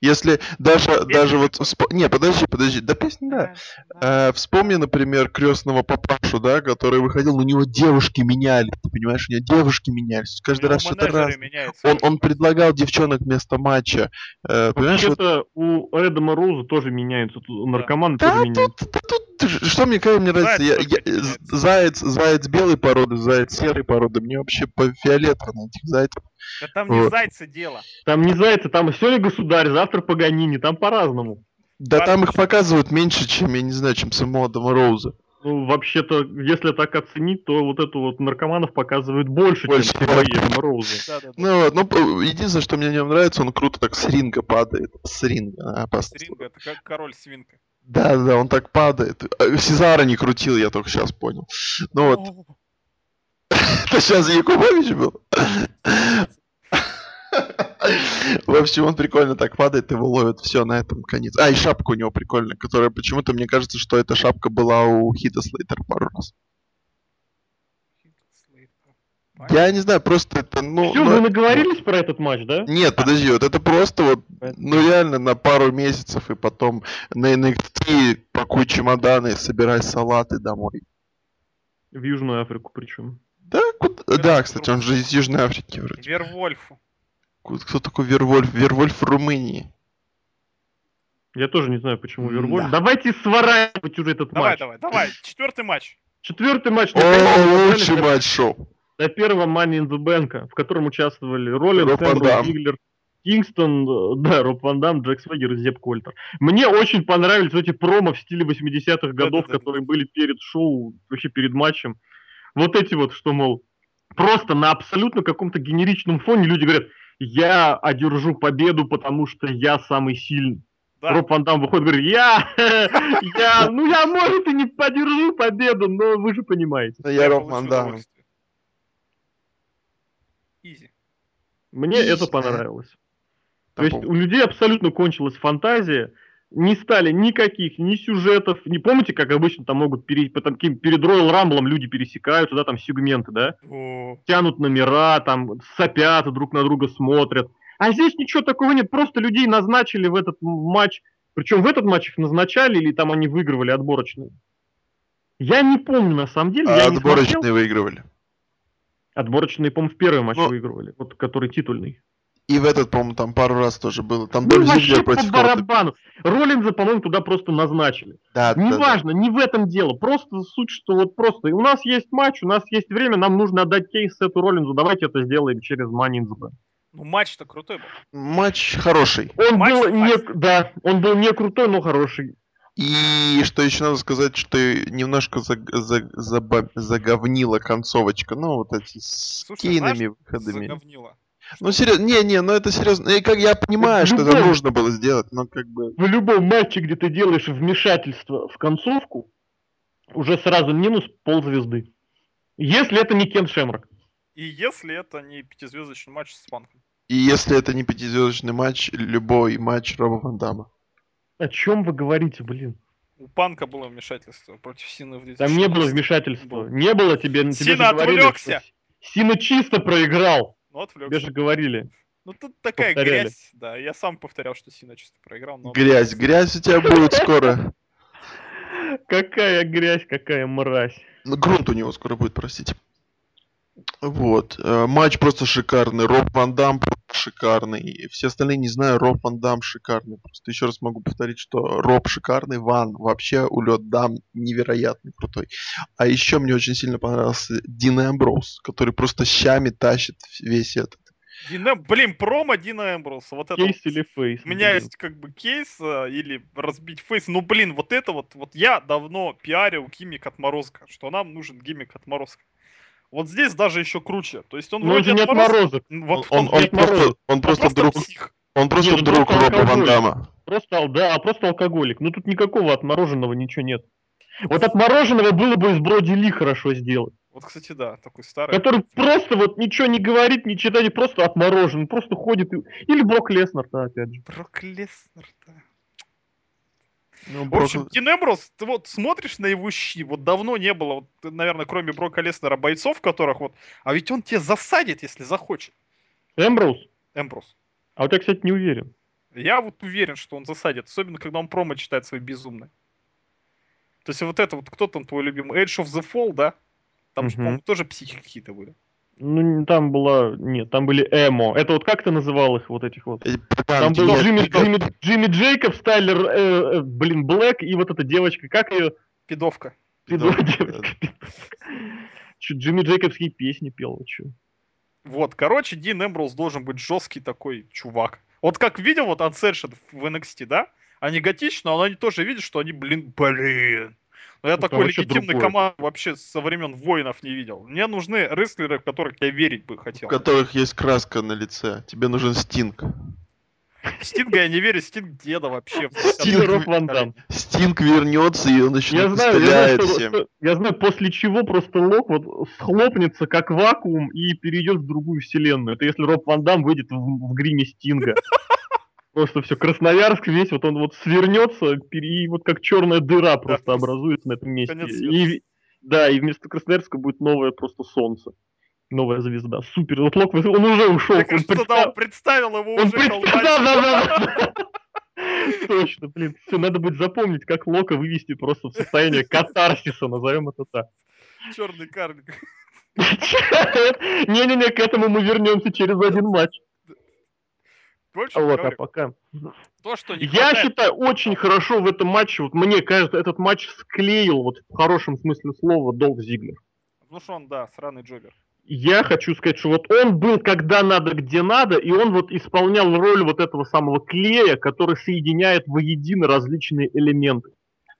если даже, даже вот... вспо- Не, подожди, подожди, да песня, да. Э, вспомни, например, крестного папашу, да, который выходил, у него девушки менялись, ты понимаешь, у него девушки менялись, каждый У раз что-то раз. Он, он предлагал девчонок вместо матча, э, понимаешь, вот... Вообще-то у Эдама Роуза тоже меняются. Наркоманы Да, тоже меняются. тут, тут- тут что мне, какая мне разница? Я- Заяц я- заяц, заяц белой породы, заяц серой породы, мне вообще по фиолетово на этих зайцев. Да там не Вот. зайцы дело. Там не зайцы, там сегодня государь, завтра Паганини, там по-разному. Да Ладно, там их показывают меньше, чем, я не знаю, чем самого Адама Роуза. Ну, вообще-то, если так оценить, то вот эту вот наркоманов показывают больше, Больше, чем Эдама Роуза. Да, да, да. Ну вот, ну, единственное, что мне в нем нравится, он круто так с ринга падает. С ринга, а, опасно. Ринго, это как король свинка. Да, да, он так падает. А, Сезара не крутил, я только сейчас понял. Ну вот, это сейчас Якубович был. В общем, он прикольно так падает, его ловят, все, на этом конец. А, и шапка у него прикольная, которая почему-то, мне кажется, что эта шапка была у Хита Слейтера пару раз. Я не знаю, просто это, ну... Все, ну, вы наговорились про этот матч, да? Нет, подожди, вот это просто вот, ну реально на пару месяцев, и потом на NXT пакуй чемоданы, собирай салаты домой. В Южную Африку причем. Да, куда- да, кстати, он же из Южной Африки вроде. Вервольфу. Ку- Кто такой Вервольф? Вервольф в Румынии. Я тоже не знаю, почему. Вервольф. Давайте сворачивать уже этот Давай, матч. давай, давай. Четвертый матч. Четвертый матч. О, лучший матч шоу. До первого Money in the Bank, в котором участвовали Эмбрус, Дам. Зиглер, Кингстон, да, Роб Ван Дам, Джек Свегер и Зеп Кольтер. Мне очень понравились эти промо в стиле 80-х годов, которые были перед шоу, вообще перед матчем. Вот эти вот, что, мол, просто на абсолютно каком-то генеричном фоне люди говорят, я одержу победу, потому что я самый сильный. Да. Роб Ван Дам выходит и говорит, я, я, ну я, может, и не подержу победу, но вы же понимаете. Я Роб Ван Дам. Мне Отлично. это понравилось. То Да, есть по- у людей абсолютно кончилась фантазия, не стали никаких, ни сюжетов, не помните, как обычно там могут пере- по таким- перед Royal Rumble люди пересекаются, да, там сегменты, да, О, тянут номера, там сопят, друг на друга смотрят. А здесь ничего такого нет, просто людей назначили в этот матч, причем в этот матч их назначали или там они выигрывали отборочные. Я не помню на самом деле, я А не смотрел. отборочные выигрывали. Отборочные, по-моему, в первый матч Ну, выигрывали, вот который титульный. И в этот, по-моему, там пару раз тоже было. Там Ну, вообще по против кого-то. барабану. Роллинза, по-моему, туда просто назначили. Да, да, да. Неважно, не в этом дело. Просто суть, что вот просто у нас есть матч, у нас есть время, нам нужно отдать кейс Сету Роллинзу, давайте это сделаем через Money in the Bank. ну матч-то крутой был. Матч хороший. Он Матч был не, да, он был не крутой, но хороший. И что еще надо сказать, что немножко заг- за- заба- заговнила концовочка. Ну, вот эти с Слушай, кейными знаешь, выходами. Заговнило. Ну, серьезно, не, не, ну это серьезно. И как я понимаю, что это Любой- нужно было сделать, но как бы. В любом матче, где ты делаешь вмешательство в концовку, уже сразу минус ползвезды. Если это не Кен Шемрак. И если это не пятизвездочный матч с Панком. И если это не пятизвездочный матч, любой матч Роба Ван Дамма. О чем вы говорите, блин? У Панка было вмешательство против Сины в 2016. Там не было вмешательства. Не было тебе. тебе Сина же говорили, отвлекся. что Сина чисто проиграл. Ну, Тебе отвлекся. же говорили. Ну, тут такая повторяли. грязь. Да, я сам повторял, что Сина чисто проиграл. Но... Грязь, грязь у тебя будет скоро. Какая грязь, какая мразь. Ну, грунт у него скоро будет, простите. Вот. э, Матч просто шикарный. Роб Ван Дам шикарный. Все остальные не знаю, Роб Ван Дам шикарный. Просто еще раз могу повторить, что Роб шикарный, Ван вообще улет Дам невероятный крутой. А еще мне очень сильно понравился Дин Эмброуз, который просто щами тащит весь этот. Дин Эм- Блин, промо Дина Эмброуса. Вот это Кейс вот. или фейс? У меня блин? есть как бы кейс э, или разбить фейс. Ну, блин, вот это вот, вот я давно пиарил гиммик отморозка, что нам нужен гиммик отморозка. Вот здесь даже еще круче. То есть он Ну, вроде это не отморозок, отморозок. м, вот он, он Мороз. просто, он Он просто друг, псих. он просто Нет, друг просто Роба Ван алкоголик. Дамма. Просто, да, просто алкоголик. Ну тут никакого отмороженного ничего нет. Вот отмороженного было бы из Броди Ли хорошо сделать. Вот, кстати, да, такой старый. Который просто вот ничего не говорит, не читает, просто отморожен, просто ходит. и- Или Брок Леснер, опять же. Брок Леснер, Ну, В общем, Эмброуз, ты вот смотришь на его щи, вот давно не было, вот, наверное, кроме Брока Леснера, бойцов, которых вот... А ведь он тебе засадит, если захочет, Эмброуз? Эмброуз. А вот я, кстати, не уверен. Я вот уверен, что он засадит, особенно когда он промо читает свои безумные. То есть вот это вот, кто там твой любимый? Edge of the Fall, да? Там же, Мгм. по-моему, тоже психи какие-то были. Ну, не- там была... Нет, там были эмо. Это вот как ты называл их, вот этих вот? Там панки, был Джимми, Джимми, Джимми Джейкобс, Тайлер, э, э, блин, Блэк и вот эта девочка, как ее? Пидовка. Девочка. Чё, Джимми Джейкобские песни пел, чё? Вот, короче, Дин Эмброуз должен быть жесткий такой чувак. Вот как видел вот Uncensored в NXT, да? Они готичны, но они тоже видят, что они, блин, блин. Но я Ну, там такой легитимной другое. команды вообще со времен воинов не видел. Мне нужны рестлеры, в которых я верить бы У хотел. которых есть краска на лице. Тебе нужен Стинг. Стинга я не верю, Стинг деда вообще. Стинг 10-х Рок Ван Дам. Стинг вернется, и он начнет знаю, я знаю, стреляет что- всем. что- я знаю, после чего просто Лок вот схлопнется как вакуум и перейдет в другую вселенную. Это если Роб Ван Дам выйдет в, в гриме Стинга. Просто все, Красноярск весь, вот он вот свернется, и вот как черная дыра просто просто образуется на этом месте. И, да, и вместо Красноярска будет новое просто солнце. Новая звезда. Супер. Вот Лок, он уже ушел. Мне кажется, да, он представил его Он уже колбасить. да, да, да. Точно, блин, все, надо будет запомнить, как Лока вывести просто в состояние катарсиса, назовем это так. Черный карлик. Не-не-не, к этому мы вернемся через один матч. Общем, Вот, а пока. то, что не Я считаю, очень хорошо в этом матче, вот мне кажется, этот матч склеил, вот в хорошем смысле слова, Долг Зиглер. Ну что он, да, сраный Джобер. Я хочу сказать, что вот он был когда надо, где надо, и он вот исполнял роль вот этого самого клея, который соединяет воедино различные элементы.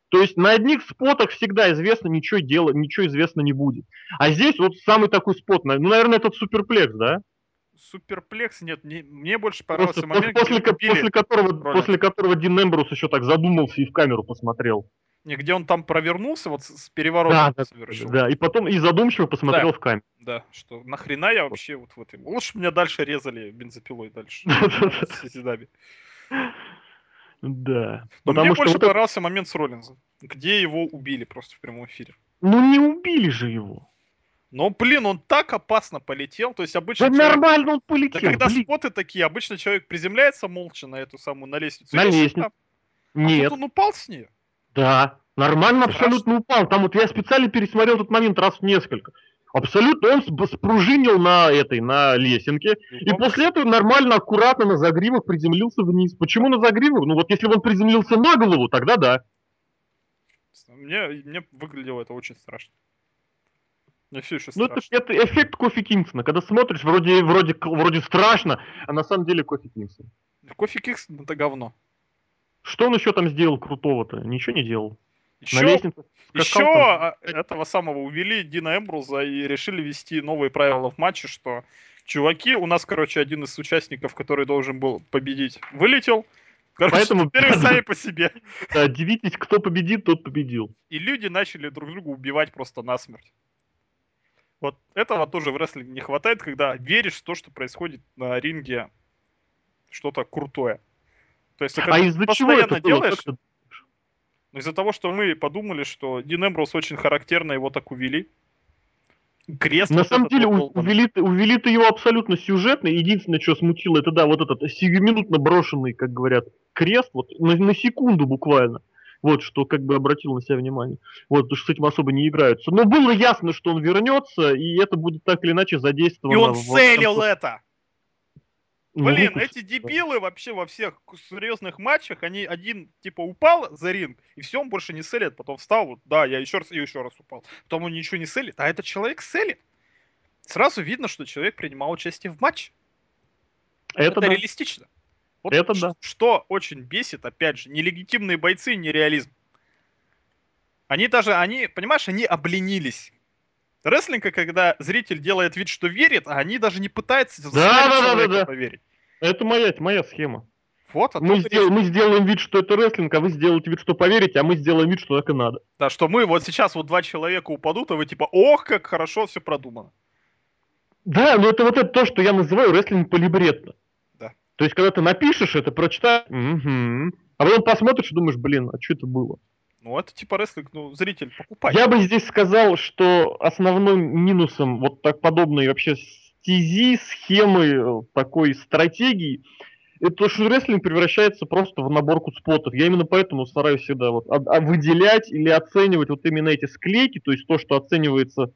То есть на одних спотах всегда известно, ничего делать, ничего известно не будет. А здесь вот самый такой спот, ну, наверное, этот суперплекс, да? Суперплекс, нет, не- мне больше понравился пос- момент, после, убили- после которого, после которого Дин Эмбрус еще так задумался и в камеру посмотрел. не, где он там провернулся, вот с, переворотом Да, да, совершил. да, и потом и задумчиво посмотрел в камеру. Да, что нахрена я вообще вот в этом. Лучше меня дальше резали бензопилой дальше. с. Да. Но Потому мне что больше вот это- понравился момент с Роллинзом, где его убили просто в прямом эфире. Ну не убили же его. Но, блин, он так опасно полетел. То есть обычно Да человек- нормально он Да полетел. когда блин. споты такие, обычно человек приземляется молча на эту самую, на лестницу. и На лестницу. там. А Нет. тут он упал с нее. Да, нормально Страшно. абсолютно упал. Там вот я специально пересмотрел этот момент раз в несколько. Абсолютно он сп- спружинил на этой, на лесенке. И после этого нормально, аккуратно на загривок приземлился вниз. Почему на загривок? Ну вот если бы он приземлился на голову, тогда да. Мне, мне выглядело это очень страшно. Мне все еще Ну это, это эффект Кофи Кингсона. Когда смотришь, вроде, вроде, вроде страшно, а на самом деле Кофи Кингсон. Кофе Кикс это говно. Что он еще там сделал крутого-то? Ничего не делал. Еще, На лестнице еще там. а, этого самого увели Дина Эмбруза и решили ввести новые правила в матче, что чуваки, у нас, короче, один из участников, который должен был победить, вылетел. Короче, Поэтому- теперь вы сами по себе. Да, дивитесь, кто победит, тот победил. И люди начали друг друга убивать просто насмерть. Вот этого тоже в рестлинге не хватает, когда веришь в то, что происходит на ринге что-то крутое. То есть, А из-за чего это было? делаешь, ты- но из-за того, что мы подумали, что Дин Эмброуз очень характерно его так увели. Крест На вот самом деле у- увели, увели-то его абсолютно сюжетно. Единственное, что смутило, это да, вот этот сиюминутно брошенный, как говорят, крест, вот на, на секунду буквально. Вот, что как бы обратил на себя внимание. Вот, потому что с этим особо не играются. Но было ясно, что он вернется, и это будет так или иначе задействовано. И он в- целил это! Ну, Блин, выпуск. эти дебилы вообще во всех серьезных матчах, они один типа упал за ринг, и все, он больше не селит, потом встал, вот, да, я еще раз и еще раз упал. Потом он ничего не селит, а этот человек селит. Сразу видно, что человек принимал участие в матче. Это, да. реалистично. Вот Это да. Что очень бесит, опять же, нелегитимные бойцы и нереализм. Они даже, они, понимаешь, они обленились. Рестлинга, когда зритель делает вид, что верит, а они даже не пытаются да, да, человека да. поверить. Это моя, моя схема. Вот, а Мы, сдел- мы сделаем вид, что это рестлинг, а вы сделаете вид, что поверите, а мы сделаем вид, что так и надо. Да, что мы вот сейчас вот два человека упадут, а вы типа, ох, как хорошо все продумано. Да, но это вот это то, что я называю рестлинг полибретно. То есть, когда ты напишешь это, прочитаешь, мгм. а потом посмотришь и думаешь, блин, а что это было? Ну, это типа рестлинг, ну, зритель, покупай. Я бы здесь сказал, что основным минусом вот так подобной вообще стези, схемы, такой стратегии, это то, что рестлинг превращается просто в наборку спотов. Я именно поэтому стараюсь всегда вот от- а выделять или оценивать вот именно эти склейки, то есть то, что оценивается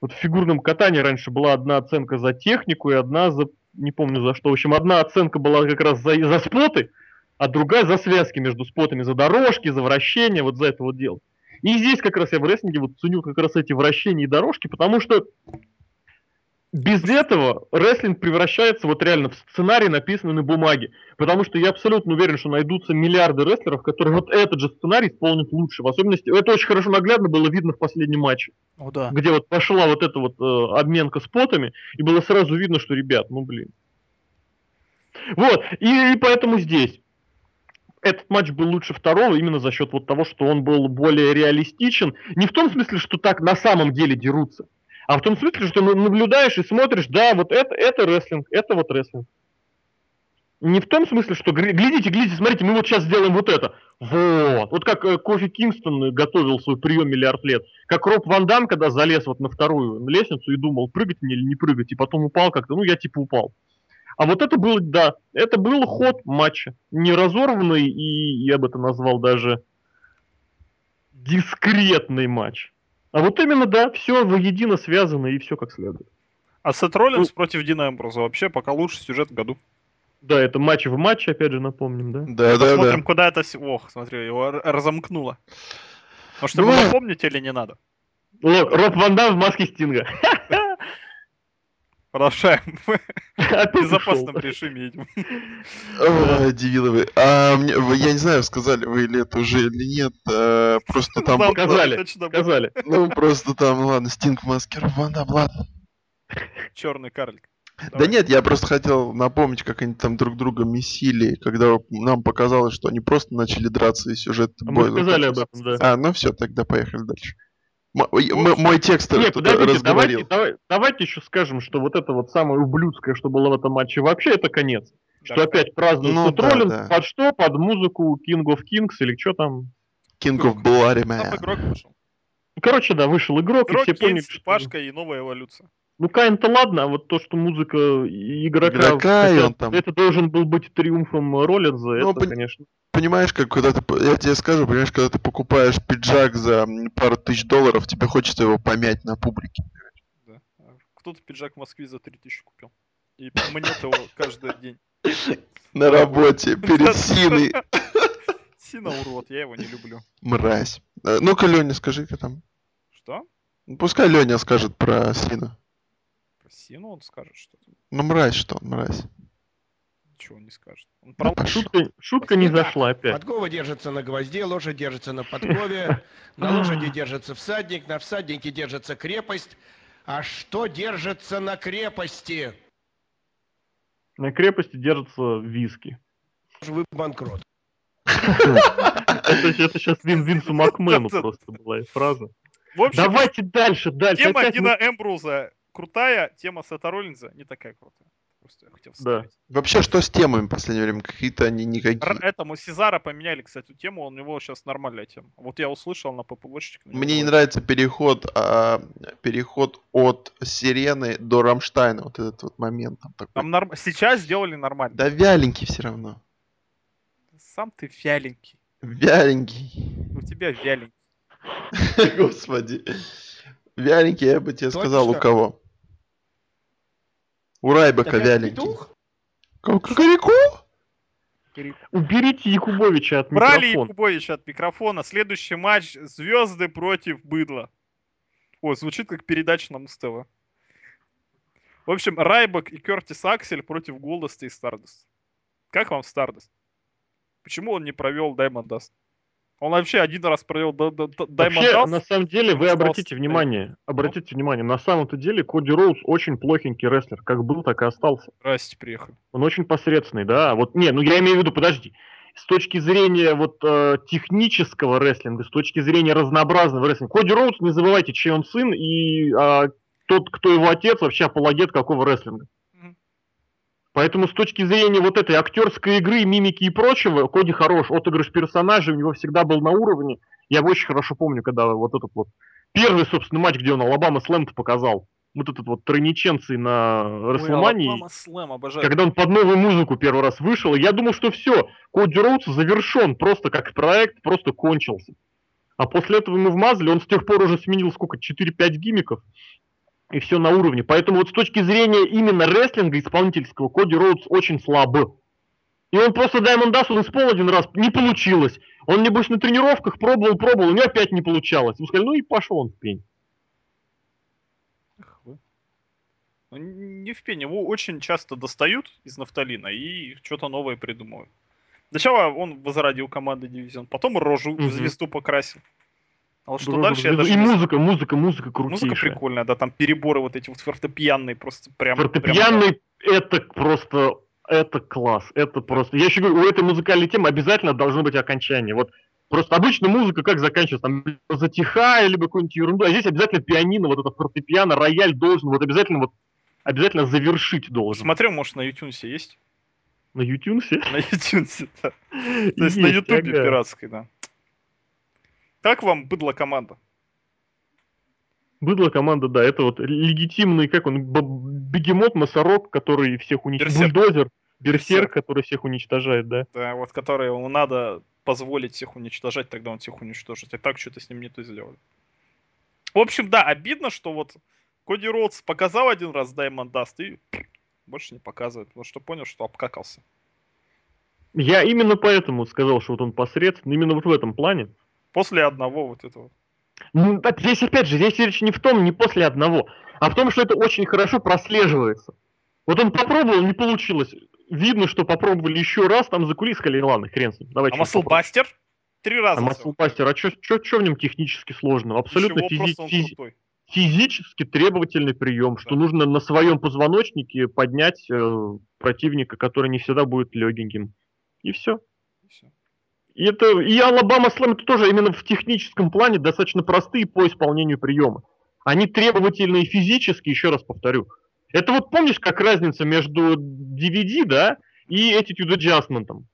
вот в фигурном катании раньше была одна оценка за технику и одна за, не помню за что, в общем, одна оценка была как раз за, за споты, а другая за связки между спотами, за дорожки, за вращение, вот за это вот дело. И здесь как раз я в рестлинге вот ценю как раз эти вращения и дорожки, потому что без этого рестлинг превращается вот реально в сценарий, написанный на бумаге. Потому что я абсолютно уверен, что найдутся миллиарды рестлеров, которые вот этот же сценарий исполнят лучше. В особенности, это очень хорошо наглядно было видно в последнем матче, Ну да. где вот пошла вот эта вот э, обменка спотами, и было сразу видно, что, ребят, ну блин. Вот, и, и поэтому здесь этот матч был лучше второго именно за счет вот того, что он был более реалистичен. Не в том смысле, что так на самом деле дерутся, а в том смысле, что наблюдаешь и смотришь, да, вот это, это рестлинг, это вот рестлинг. Не в том смысле, что глядите, глядите, смотрите, мы вот сейчас сделаем вот это. Вот. Вот как э, Кофи Кингстон готовил свой прием миллиард лет. Как Роб Ван Дам, когда залез вот на вторую лестницу и думал, прыгать мне или не прыгать, и потом упал как-то, ну я типа упал. А вот это был, да, это был ход матча. Не разорванный, и я бы это назвал даже дискретный матч. А вот именно, да, все воедино связано и все как следует. А Сет Роллинс против Дина Эмброза вообще пока лучший сюжет в году. Да, это матч в матче, опять же, напомним, да? Да, да, Посмотрим, да. куда это... Ох, смотри, его разомкнуло. Может, Ну, э. напомнить или не надо? Лок, Роб Ван Дам в маске Стинга. Продолжаем. В безопасном режиме едем. Ой, дебилы вы. А, я не знаю, сказали вы или это уже или нет. а, просто там... Нам Сказали, Сказали. Ну, просто там, ладно, Стинг Маскер, Ванда, ладно. черный карлик. Да нет, я просто хотел напомнить, как они там друг друга месили, когда нам показалось, что они просто начали драться, и сюжет А Мы сказали об этом, да. А, ну все, тогда поехали дальше. М- м- мой текст Не, р- подождите, давайте, разговорил. давай- давайте еще скажем, что вот это вот самое ублюдское, что было в этом матче, вообще это конец. Что Да, опять празднуют Ну Сет да, да. под что? Под музыку King of Kings или что там. King of Bloody Там Man. игрок вышел. Короче, да, вышел игрок, Игрок, и все поняли, что... Пашка и новая эволюция. Ну, Кайн-то ладно, а вот то, что музыка игрока... Игрока, и хотя он там- Это должен был быть триумфом Роллинза, Ну, это, пон- конечно... Понимаешь, как когда ты... Я тебе скажу, понимаешь, когда ты покупаешь пиджак за пару тысяч долларов, тебе хочется его помять на публике. Да. А Кто-то пиджак в Москве за 3000 купил. И мнет его каждый день. На работе, перед Синой. Сина урод, я его не люблю. Мразь. Э, Ну-ка, Леня, скажи-ка там. Что? Ну, Пускай Леня скажет про Сину. Про Сину он скажет что-то. Ну, мразь что, он, мразь. Ничего не скажет. Он Ну, про пошел. Шутка, шутка не зашла опять. Подкова держится на гвозде, лошадь держится на подкове, на лошади держится всадник, на всаднике держится крепость. А что держится на крепости? На крепости держатся виски. Вы банкрот. Это, сейчас Вин, Винсу Макмену просто была фраза. Давайте дальше, дальше. тема Дина Эмбруза крутая, тема Сета Роллинза не такая крутая. Просто я хотел Да. вставить. Вообще, что с темами в последнее время? Какие-то они никакие. Р- Этому Сезара поменяли, кстати, тему, у него сейчас нормальная тема. Вот я услышал на ППВшечке. Мне не нравится переход, а, переход от Сирены до Рамштайна. Вот этот вот момент. Там такой. Там норм- Сейчас сделали нормально. Да вяленький все равно. Сам ты вяленький. Вяленький. У тебя вяленький. Господи. Вяленький, я бы тебе Точно? сказал, у кого. У Райбека вяленький. Кукареку? Уберите Якубовича от Брали микрофона. Якубовича от микрофона. Следующий матч Звезды против Быдла. Ой, звучит как передача на Муз-ТВ. В общем, Райбок и Кертис Аксель против Голдаста и Стардаст. Как вам Стардаст? Почему он не провел Diamond Dust? Он вообще один раз провел Вообще, Dust. на самом деле, вы обратите внимание, обратите внимание, на самом-то деле Коди Роудс очень плохенький рестлер, как был, так и остался. Здрасте, приехали. Он очень посредственный, да. Вот, не, ну я имею в виду, подожди. С точки зрения вот э, технического рестлинга, с точки зрения разнообразного рестлинга, Коди Роудс, не забывайте, чей он сын, и а, тот, кто его отец, вообще апологет какого рестлинга. Поэтому с точки зрения вот этой актерской игры, мимики и прочего, Коди хорош. Отыгрыш персонажей у него всегда был на уровне. Я очень хорошо помню, когда вот этот вот первый, собственно, матч, где он Алабама Слэм показал. Вот этот вот тройниченцы на Расселмании. Когда он под новую музыку первый раз вышел, я думал, что все, Коди Роудс завершен, просто как проект, просто кончился. А после этого ему вмазали, он с тех пор уже сменил сколько, 4-5 гимиков, и все на уровне. Поэтому вот с точки зрения именно рестлинга исполнительского, Коди Роудс очень слабый. И он просто Даймонд Дас, он исполнил один раз, не получилось. Он, небось, на тренировках пробовал, пробовал, у него опять не получалось. Ему сказали, ну и пошел он в пень. Ну, Не в пене, его очень часто достают из нафталина и что-то новое придумывают. Сначала он возродил команды дивизион, потом рожу Мгм. звезду покрасил. А вот что Дружба, дальше, я даже И музыка, музыка, музыка крутейшая. Музыка прикольная, да, там переборы вот эти вот фортепианные, просто прям... прям- Фортепианный это просто это класс. Это просто. Я еще говорю, у этой музыкальной темы обязательно должно быть окончание. Вот просто обычно музыка как заканчивается? Там затихая, либо какую-нибудь ерунду. А здесь обязательно пианино, вот это фортепиано, рояль должен, вот обязательно вот обязательно завершить должен. Смотрел, может, на ютюнсе есть? На ютюнсе? На ютюнсе, да. То есть на ютубе пиратской, да. Как вам быдло команда? Быдло команда, да, это вот легитимный, как он, бегемот, носорог, который всех уничтожает. Бульдозер, берсерк, Берсерк. который всех уничтожает, да. Да, вот которые ему надо позволить всех уничтожать, тогда он всех уничтожит. И так что-то с ним не то сделали. В общем, да, обидно, что вот Коди Роудс показал один раз Diamond Dust и больше не показывает. Вот что понял, что обкакался. Я именно поэтому сказал, что вот он посредственный, именно вот в этом плане. После одного вот этого. Ну, так здесь опять же, здесь речь не в том, не после одного, а в том, что это очень хорошо прослеживается. Вот он попробовал, не получилось. Видно, что попробовали еще раз, там за кулис сказали, ладно, хрен с ним, А сейчас попробуем». Muscle Buster три раза. А Muscle Buster, а что в нем технически сложного? Абсолютно физи- физи- физически требовательный прием, что Да. нужно на своем позвоночнике поднять э, противника, который не всегда будет легеньким. И все. И всё. И это и Алабама Слэм это тоже именно в техническом плане достаточно простые по исполнению приема. Они требовательные физически, еще раз повторю. Это вот помнишь, как разница между DVD, да, и Attitude Adjustment?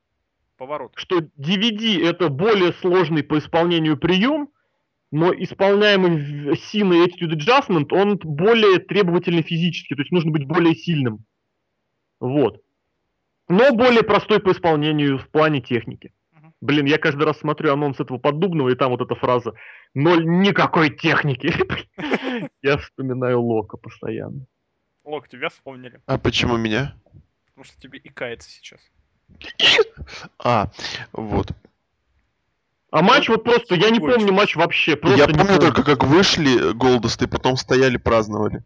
Поворот. Что DVD это более сложный по исполнению прием, но исполняемый и Attitude Adjustment, он более требовательный физически, то есть нужно быть более сильным. Вот. Но более простой по исполнению в плане техники. Блин, я каждый раз смотрю анонс этого поддубного, и там вот эта фраза «Ноль никакой техники». Я вспоминаю Лока постоянно. Лок, тебя вспомнили. А почему меня? Потому что тебе икается сейчас. А, вот. А матч вот просто, я не помню матч вообще. Я помню только, как вышли Голдосты, потом стояли, праздновали.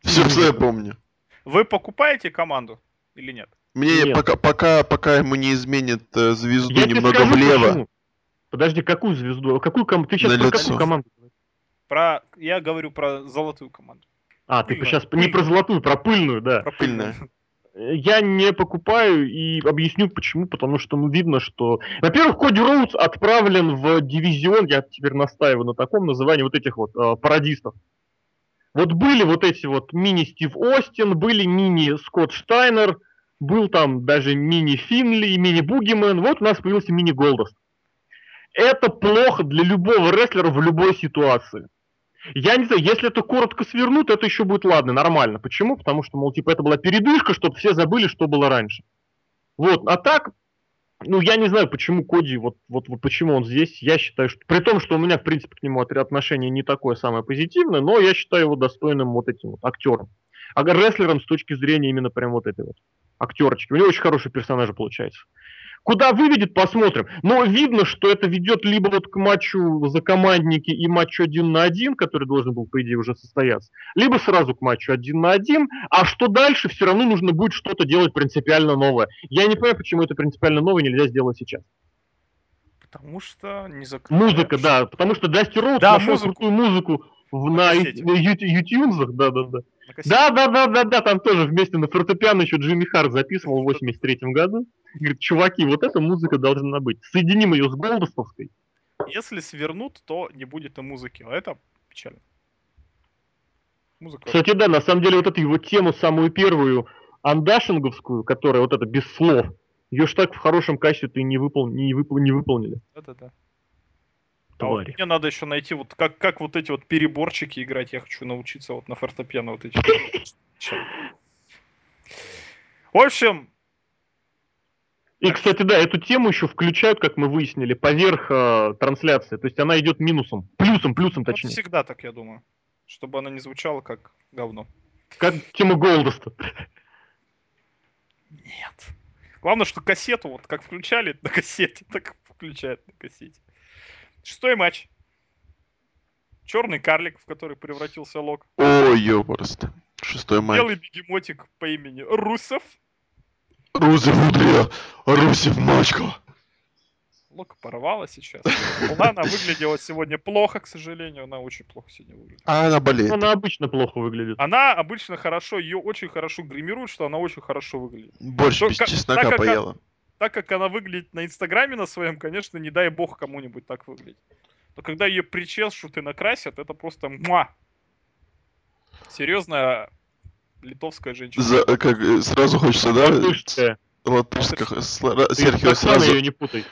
Все, что я помню. Вы покупаете команду или нет? Мне Нет. пока, пока, пока ему не изменит э, звезду Я немного скажу, влево. почему. Подожди, какую звезду? Какую ком... Ты сейчас На про лицо. какую команду? Про... Я говорю про золотую команду. А, ты Пыльную. сейчас не Пыльную. про золотую, про пыльную, да. Про Пыльная. Я не покупаю и объясню почему, потому что ну видно, что... Во-первых, Коди Роудс отправлен в дивизион, я теперь настаиваю на таком назывании вот этих вот э, пародистов. Вот были вот эти вот мини Стив Остин, были мини Скотт Штайнер, был там даже мини Финли, мини Бугимен, вот у нас появился мини Голдост. Это плохо для любого рестлера в любой ситуации. Я не знаю, если это коротко свернут, это еще будет ладно, нормально. Почему? Потому что, мол, типа, это была передышка, чтобы все забыли, что было раньше. Вот, а так, ну, я не знаю, почему Коди, вот, вот, вот почему он здесь. Я считаю, что при том, что у меня, в принципе, к нему отношение не такое самое позитивное, но я считаю его достойным вот этим вот актером. А рестлером с точки зрения именно прям вот этой вот актерочки. У него очень хороший персонаж получается. Куда выведет, посмотрим. Но видно, что это ведет либо вот к матчу за командники и матчу один на один, который должен был, по идее, уже состояться, либо сразу к матчу один на один, а что дальше, все равно нужно будет что-то делать принципиально новое. Я не понимаю, почему это принципиально новое нельзя сделать сейчас. Потому что не закрываешь. Музыка, да, потому что Дасти Роуд да, нашел музыку. крутую музыку в, на, на ютюнзах, да, да, да. Да, да, да, да, там тоже вместе на фортепиано еще Джимми Харт записывал в 83 году. Говорит, чуваки, вот эта музыка должна быть. Соединим ее с Голдостовской. Если свернут, то не будет и музыки, а это печально. Музыка. Кстати, да, на самом деле вот эту его тему, самую первую, андашинговскую, которая вот это без слов, ее ж так в хорошем качестве не, выпол... не, выпол... не выполнили. Да-да-да. А вот мне надо еще найти вот как, как вот эти вот переборчики играть. Я хочу научиться вот на фортепиано вот эти. В общем, и, кстати, да, эту тему еще включают, как мы выяснили, поверх э, трансляции. То есть она идет минусом. Плюсом, плюсом точнее. Вот всегда так, я думаю. Чтобы она не звучала как говно. Как тема Голдоста. Нет. Главное, что кассету, вот как включали на кассете, так включают на кассете. Шестой матч. Черный карлик, в который превратился Лок. Ой, ёпорст. Шестой матч. Белый бегемотик по имени Русов. Русев удря, Русев мачка. Лока порвала сейчас. Она выглядела сегодня плохо, к сожалению. Она очень плохо сегодня выглядит. А она болеет. Она обычно плохо выглядит. Она обычно хорошо, ее очень хорошо гримируют, что она очень хорошо выглядит. Борщ без чеснока поела так как она выглядит на Инстаграме на своем, конечно, не дай бог кому-нибудь так выглядит. Но когда ее причешут и накрасят, это просто муа. Серьезная литовская женщина. За, как, э, сразу хочется, да? Латышская. Латышская. Серхио сразу... ее не путай.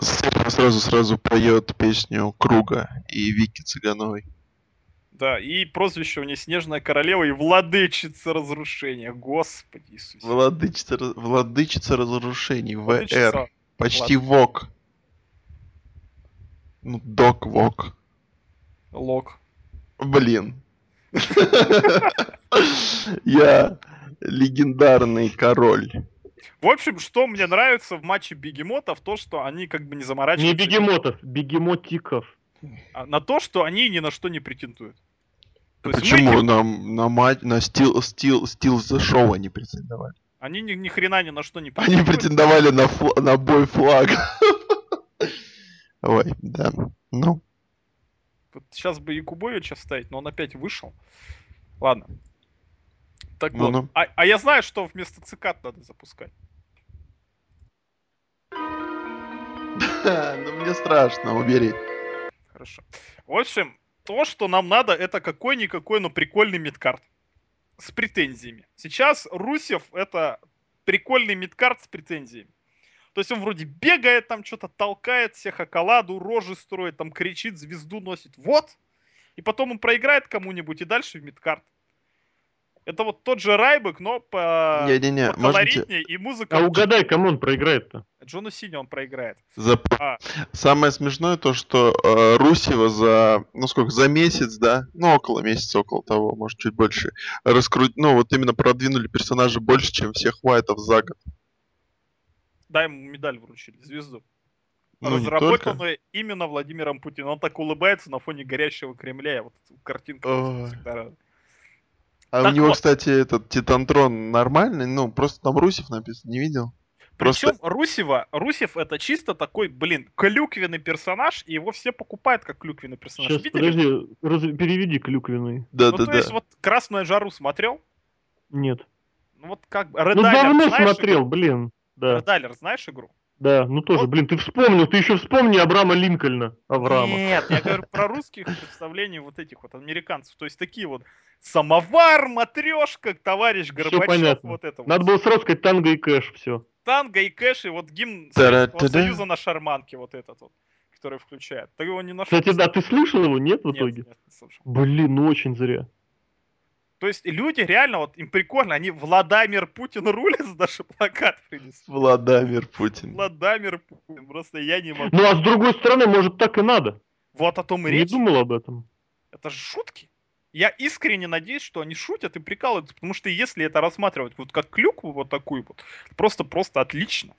Серхио сразу сразу поет песню Круга и Вики Цыгановой. Да, и прозвище у нее Снежная Королева и Владычица Разрушения. Господи Иисусе. Владычица, Владычица Разрушений. ВР. Почти Влад... ВОК. Ну, Док ВОК. Лок. Блин. Я легендарный король. В общем, что мне нравится в матче бегемотов, то, что они как бы не заморачиваются. Не бегемотов, бегемотиков. А на то, что они ни на что не претендуют. То Почему мы... на, на, мать, на стил, стил, стил за шоу они претендовали? Они ни, ни хрена ни на что не претендовали. Они претендовали на, фл... на бой флаг. Ой, да. Ну. Сейчас бы Якубовича ставить, но он опять вышел. Ладно. Так ну, вот. Ну. А, а я знаю, что вместо цикад надо запускать. Ну мне страшно, убери. Хорошо. В общем, то, что нам надо, это какой-никакой, но прикольный мидкарт. С претензиями. Сейчас Русев это прикольный мидкарт с претензиями. То есть он вроде бегает, там что-то толкает, всех околаду, рожи строит, там кричит, звезду носит. Вот! И потом он проиграет кому-нибудь и дальше в мидкарт. Это вот тот же Райбек, но по, не, не, не. колоритнее и музыка... А угадай, кому он проиграет-то? Джону Сини он проиграет. За... А. Самое смешное то, что э, Русева за, ну сколько, за месяц, да, ну около месяца, около того, может чуть больше, раскрут... ну вот именно продвинули персонажа больше, чем всех Уайтов за год. Да, ему медаль вручили, звезду. Ну, Разработанную именно Владимиром Путиным. Он так улыбается на фоне горящего Кремля. Вот картинка всегда а так у него, вот. кстати, этот Титантрон нормальный, ну, просто там Русев написан, не видел. Причем Просто... Русева, Русев это чисто такой, блин, клюквенный персонаж, и его все покупают как клюквенный персонаж. Сейчас, Видели? подожди, раз... переведи клюквенный. Да, ну, да, то да. есть вот «Красную жару» смотрел? Нет. Ну вот как бы... Ну давно смотрел, игру? блин. Да. Редайлер, знаешь игру? Да, ну тоже, вот. блин, ты вспомнил, ты еще вспомни Абрама Линкольна. Авраама. Нет, я говорю про русских представлений вот этих вот американцев. То есть такие вот самовар, матрешка, товарищ Горбачев. Все понятно. Вот это Надо вот. было сразу сказать танго и кэш, все. Танго и кэш, и вот гимн Советского Союза на шарманке вот этот вот, который включает. Ты его не нашел? Кстати, да, ты слышал его, нет, в итоге? Нет, нет, не слышал. Блин, ну очень зря. То есть люди реально, вот им прикольно, они Владимир Путин рулит, даже плакат принесли. Владимир Путин. Владимир Путин, просто я не могу. Ну а с другой стороны, может так и надо. Вот о том и Не речь. думал об этом. Это же шутки. Я искренне надеюсь, что они шутят и прикалываются, потому что если это рассматривать вот как клюкву вот такую вот, просто-просто отлично.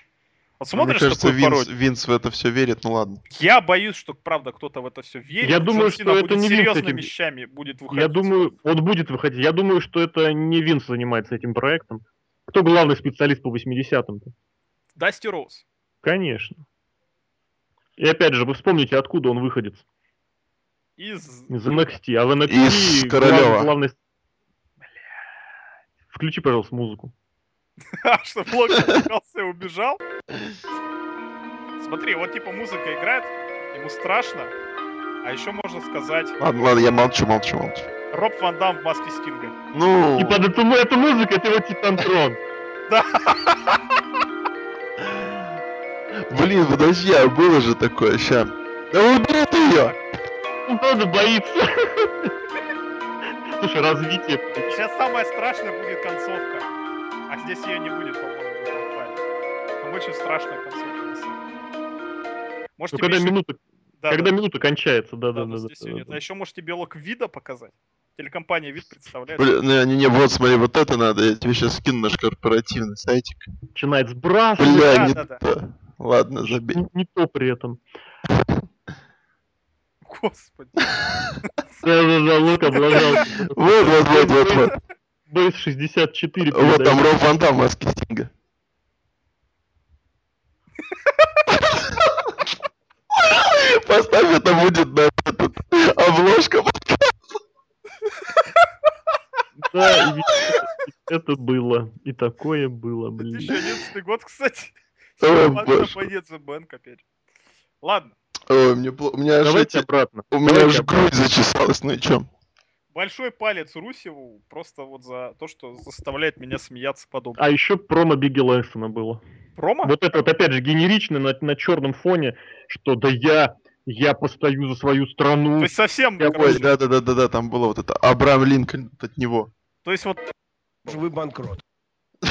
Вот Мне смотришь кажется, такую Винс, пародию. Винс в это все верит, ну ладно. Я боюсь, что правда кто-то в это все верит. Я думаю, что это не Винс серьезными этим- вещами будет выходить. Я думаю, он будет выходить. Я думаю, что это не Винс занимается этим проектом. Кто главный специалист по 80-м? -то? Дасти Роуз. Конечно. И опять же, вы вспомните, откуда он выходит. Из... Из NXT. А в NXT Из Королева. главный... Включи, пожалуйста, музыку. А, что блок и убежал? Смотри, вот типа музыка играет, ему страшно. А еще можно сказать, Ладно, ладно, я молчу, молчу, молчу. Роб Ван Дам в маске Стинга. Ну, И под эту, эту музыку это его Титантрон. блин, подожди, а было же такое, ща. Да убери ты ее! Он тоже боится. Слушай, развитие. Сейчас самое страшное будет концовка. А здесь ее не будет, по-моему. Там очень страшная концовка. Может, Ну, когда еще- минута, Да, когда да, минута кончается, да, да, да, да, да. здесь да, да, нет. да. А еще можете белок вида показать. Телекомпания вид представляет. Блин, не, не, не, вот смотри, вот это надо, я тебе сейчас скину наш корпоративный сайтик. Начинает сбрасывать. Бля, да, не да, да. то. Ладно, забей. Не, не то при этом. Господи. Да-да-да, Лук облажал. Вот, вот, вот, вот, вот. Бейс 64 Вот там. Роб Ван Дам Стинга. Поставь, это будет на этот, обложка. Да, это, было. И такое было, блин. 2011 год, кстати. Ой, Надо боже. пойдет за Бэнк опять. Ладно. Ой, мне, у меня аж Давайте эти- обратно. у меня Давайте аж грудь зачесалась, ну и чё? Большой палец Русеву просто вот за то, что заставляет меня смеяться подобно. А еще промо Бигги Лэнгстона было. Промо? Вот это вот опять же генерично на, на черном фоне, что да я, я постою за свою страну. То есть совсем, Я короче, Ой, да-да-да-да, там было вот это Абрам Линкольн от него. то есть вот Вы банкрот.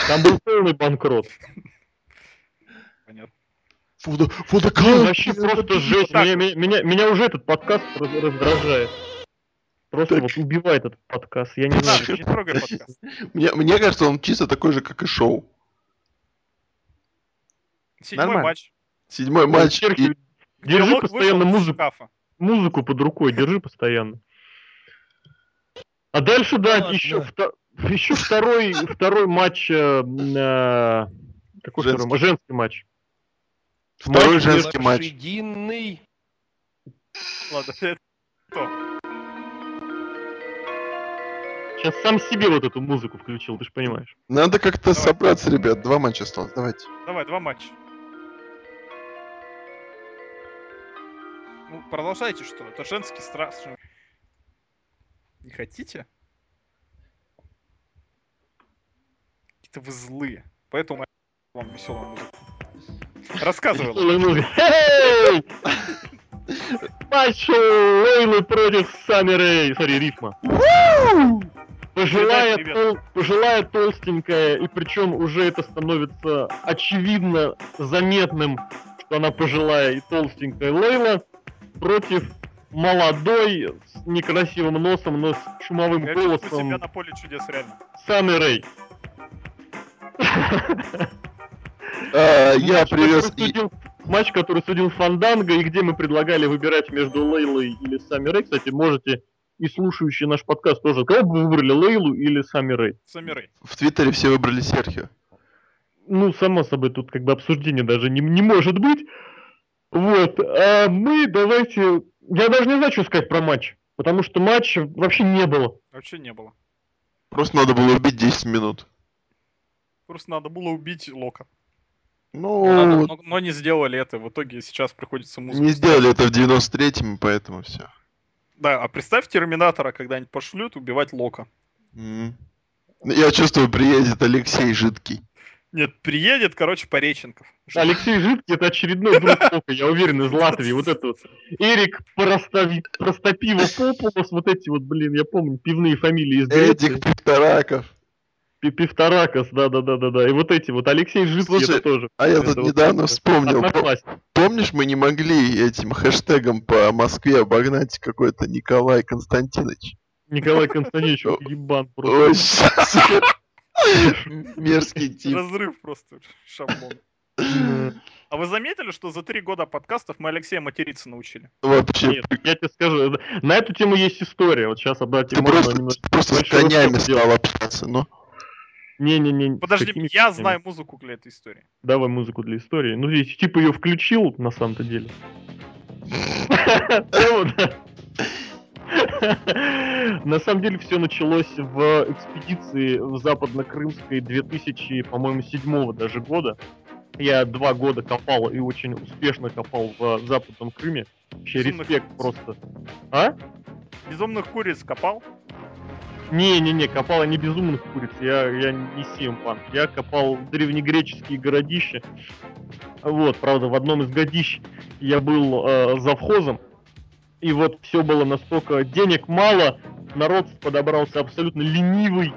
Там был полный банкрот. понятно. Фуда, фуда, Блин, вообще просто жесть. Меня, меня, меня- уже этот подкаст раз- раздражает. Просто Так. вот убивает этот подкаст. Я не знаю. надо, не трогай подкаст. Мне, мне кажется, он чисто такой же, как и шоу. Седьмой Нормально. матч. Седьмой матч. И- Держи постоянно музыку, музыку под рукой, держи постоянно. А дальше, да, еще, вто- еще второй, второй матч, э, э, какой Женский. второй? Женский матч. Второй матч женский матч. Лошадиный. Ладно, это то. Сейчас сам себе вот эту музыку включил, ты же понимаешь. Надо как-то Давай. собраться, ребят. Два матча осталось. Давайте. Давай, два матча. Ну, продолжайте, что ли? Это женский страшный. Не хотите? Какие-то вы злые. Поэтому я вам веселую музыку. Хей! Матч Лейлы против Сами Рэй. Смотри, рифма. Пожилая, тол- пожилая толстенькая, и причем уже это становится очевидно заметным, что она пожилая и толстенькая Лейла против молодой, с некрасивым носом, но с шумовым Я голосом себя на поле чудес, реально. Сами Рэй. А, я Матч, привез... который судил- матч, который судил Фанданго, и где мы предлагали выбирать между Лейлой или Сами Рэй. Кстати, можете и слушающие наш подкаст тоже. Кого бы вы выбрали, Лейлу или Сами Рэй? Самирей. В Твиттере все выбрали Серхио. Ну, само собой, тут как бы обсуждения даже не, не может быть. Вот. А мы давайте... Я даже не знаю, что сказать про матч. Потому что матча вообще не было. Вообще не было. Просто надо было убить 10 минут. Просто надо было убить Лока. Ну, Но, надо- но- но не сделали это. В итоге сейчас приходится музыку. не сделали это в 93-м, поэтому все. Да, а представь Терминатора когда-нибудь пошлют убивать Лока. Я чувствую, приедет Алексей Жидкий. Нет, приедет, короче, Пореченков. Алексей Жидкий это очередной друг Пока, я уверен, из Латвии. Вот это вот. Эрик Простови... Простопиво Популос, вот эти вот, блин, я помню, пивные фамилии из Греции. Этих пивтораков. Пи- Пивторакос, да-да-да-да-да. И вот эти вот Алексей Жидкий Слушай, это тоже. а я тут вот недавно это вспомнил. Помнишь, мы не могли этим хэштегом по Москве обогнать какой-то Николай Константинович? Николай Константинович, вот ебан просто. Мерзкий тип. Разрыв просто, шаблон. А вы заметили, что за три года подкастов мы Алексея материться научили? Вообще, Нет, я тебе скажу, на эту тему есть история. Вот сейчас обратите ты просто, немножко просто с конями стал общаться, ну. Не-не-не. Подожди, какими я конями? знаю музыку для этой истории. Давай музыку для истории. Ну, здесь типа ее включил, на самом-то деле. На самом деле все началось в экспедиции в Западно-Крымской 2000, по-моему, седьмого даже года. Я два года копал и очень успешно копал в Западном Крыме. Вообще Безумных респект куриц. просто. А? Безумных куриц копал? Не-не-не, копал я не безумных куриц, я, я не симпанк. Я копал древнегреческие городища. Вот, правда, в одном из годищ я был э, завхозом. И вот все было настолько денег мало, народ подобрался абсолютно ленивый.